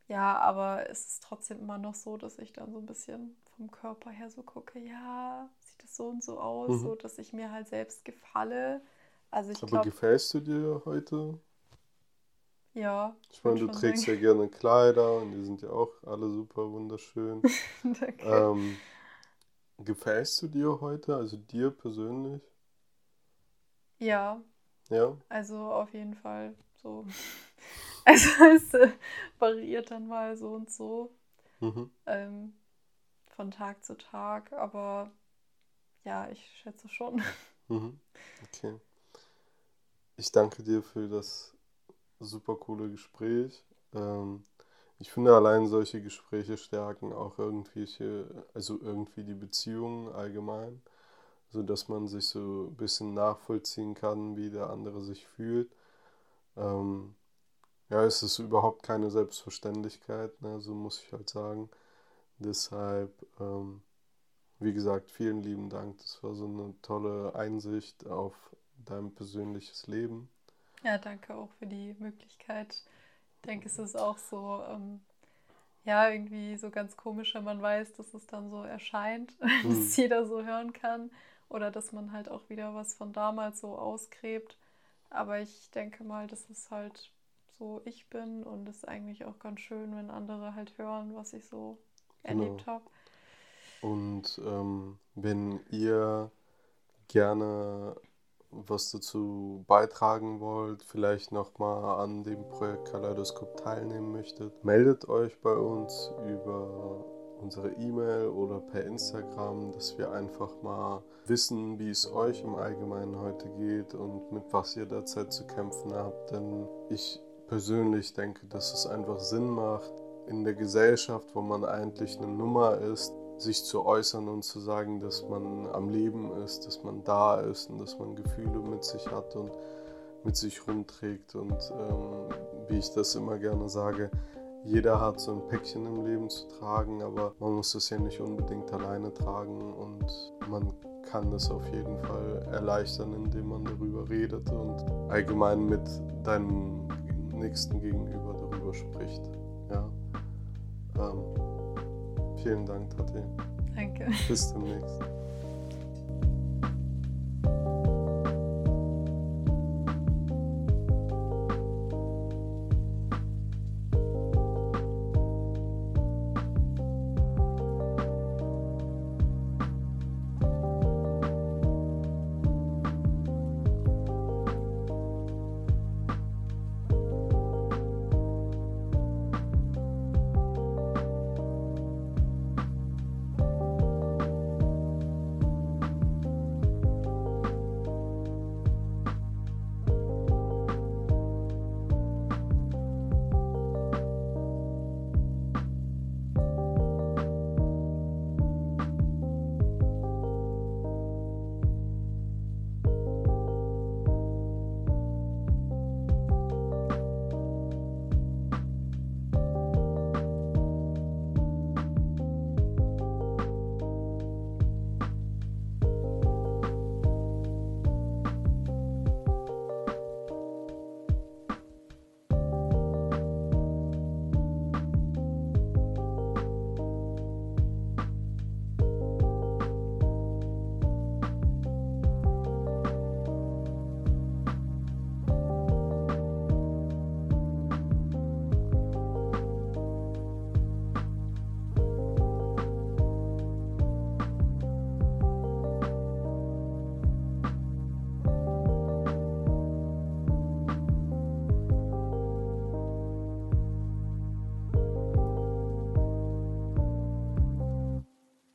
ja, aber es ist trotzdem immer noch so, dass ich dann so ein bisschen vom Körper her so gucke, ja, sieht es so und so aus, mhm. so dass ich mir halt selbst gefalle. Also ich aber glaub, gefällst du dir heute? Ja. Ich meine, du trägst sagen. ja gerne Kleider und die sind ja auch alle super wunderschön. [laughs] Danke. Ähm, gefällst du dir heute, also dir persönlich? Ja. Ja? Also auf jeden Fall so. [laughs] [laughs] Also es äh, variiert dann mal so und so. Mhm. Ähm, von Tag zu Tag, aber ja, ich schätze schon. [laughs] Mhm. Okay. Ich danke dir für das super coole Gespräch. Ähm, ich finde allein solche Gespräche stärken auch irgendwelche, also irgendwie die Beziehungen allgemein so dass man sich so ein bisschen nachvollziehen kann, wie der andere sich fühlt. Ähm, ja, es ist überhaupt keine Selbstverständlichkeit, ne, so muss ich halt sagen. Deshalb, ähm, wie gesagt, vielen lieben Dank. Das war so eine tolle Einsicht auf dein persönliches Leben. Ja, danke auch für die Möglichkeit. Ich denke, es ist auch so, ähm, ja, irgendwie so ganz komisch, wenn man weiß, dass es dann so erscheint, [laughs] mhm. dass jeder so hören kann. Oder dass man halt auch wieder was von damals so ausgräbt. Aber ich denke mal, dass es halt so ich bin und es ist eigentlich auch ganz schön, wenn andere halt hören, was ich so genau. erlebt habe. Und ähm, wenn ihr gerne was dazu beitragen wollt, vielleicht nochmal an dem Projekt Kaleidoskop teilnehmen möchtet, meldet euch bei uns über unsere E-Mail oder per Instagram, dass wir einfach mal wissen, wie es euch im Allgemeinen heute geht und mit was ihr derzeit zu kämpfen habt. Denn ich persönlich denke, dass es einfach Sinn macht, in der Gesellschaft, wo man eigentlich eine Nummer ist, sich zu äußern und zu sagen, dass man am Leben ist, dass man da ist und dass man Gefühle mit sich hat und mit sich rumträgt. Und ähm, wie ich das immer gerne sage, jeder hat so ein Päckchen im Leben zu tragen, aber man muss das ja nicht unbedingt alleine tragen und man kann das auf jeden Fall erleichtern, indem man darüber redet und allgemein mit deinem Nächsten gegenüber darüber spricht. Ja. Ähm, vielen Dank, Tati. Danke. Bis demnächst.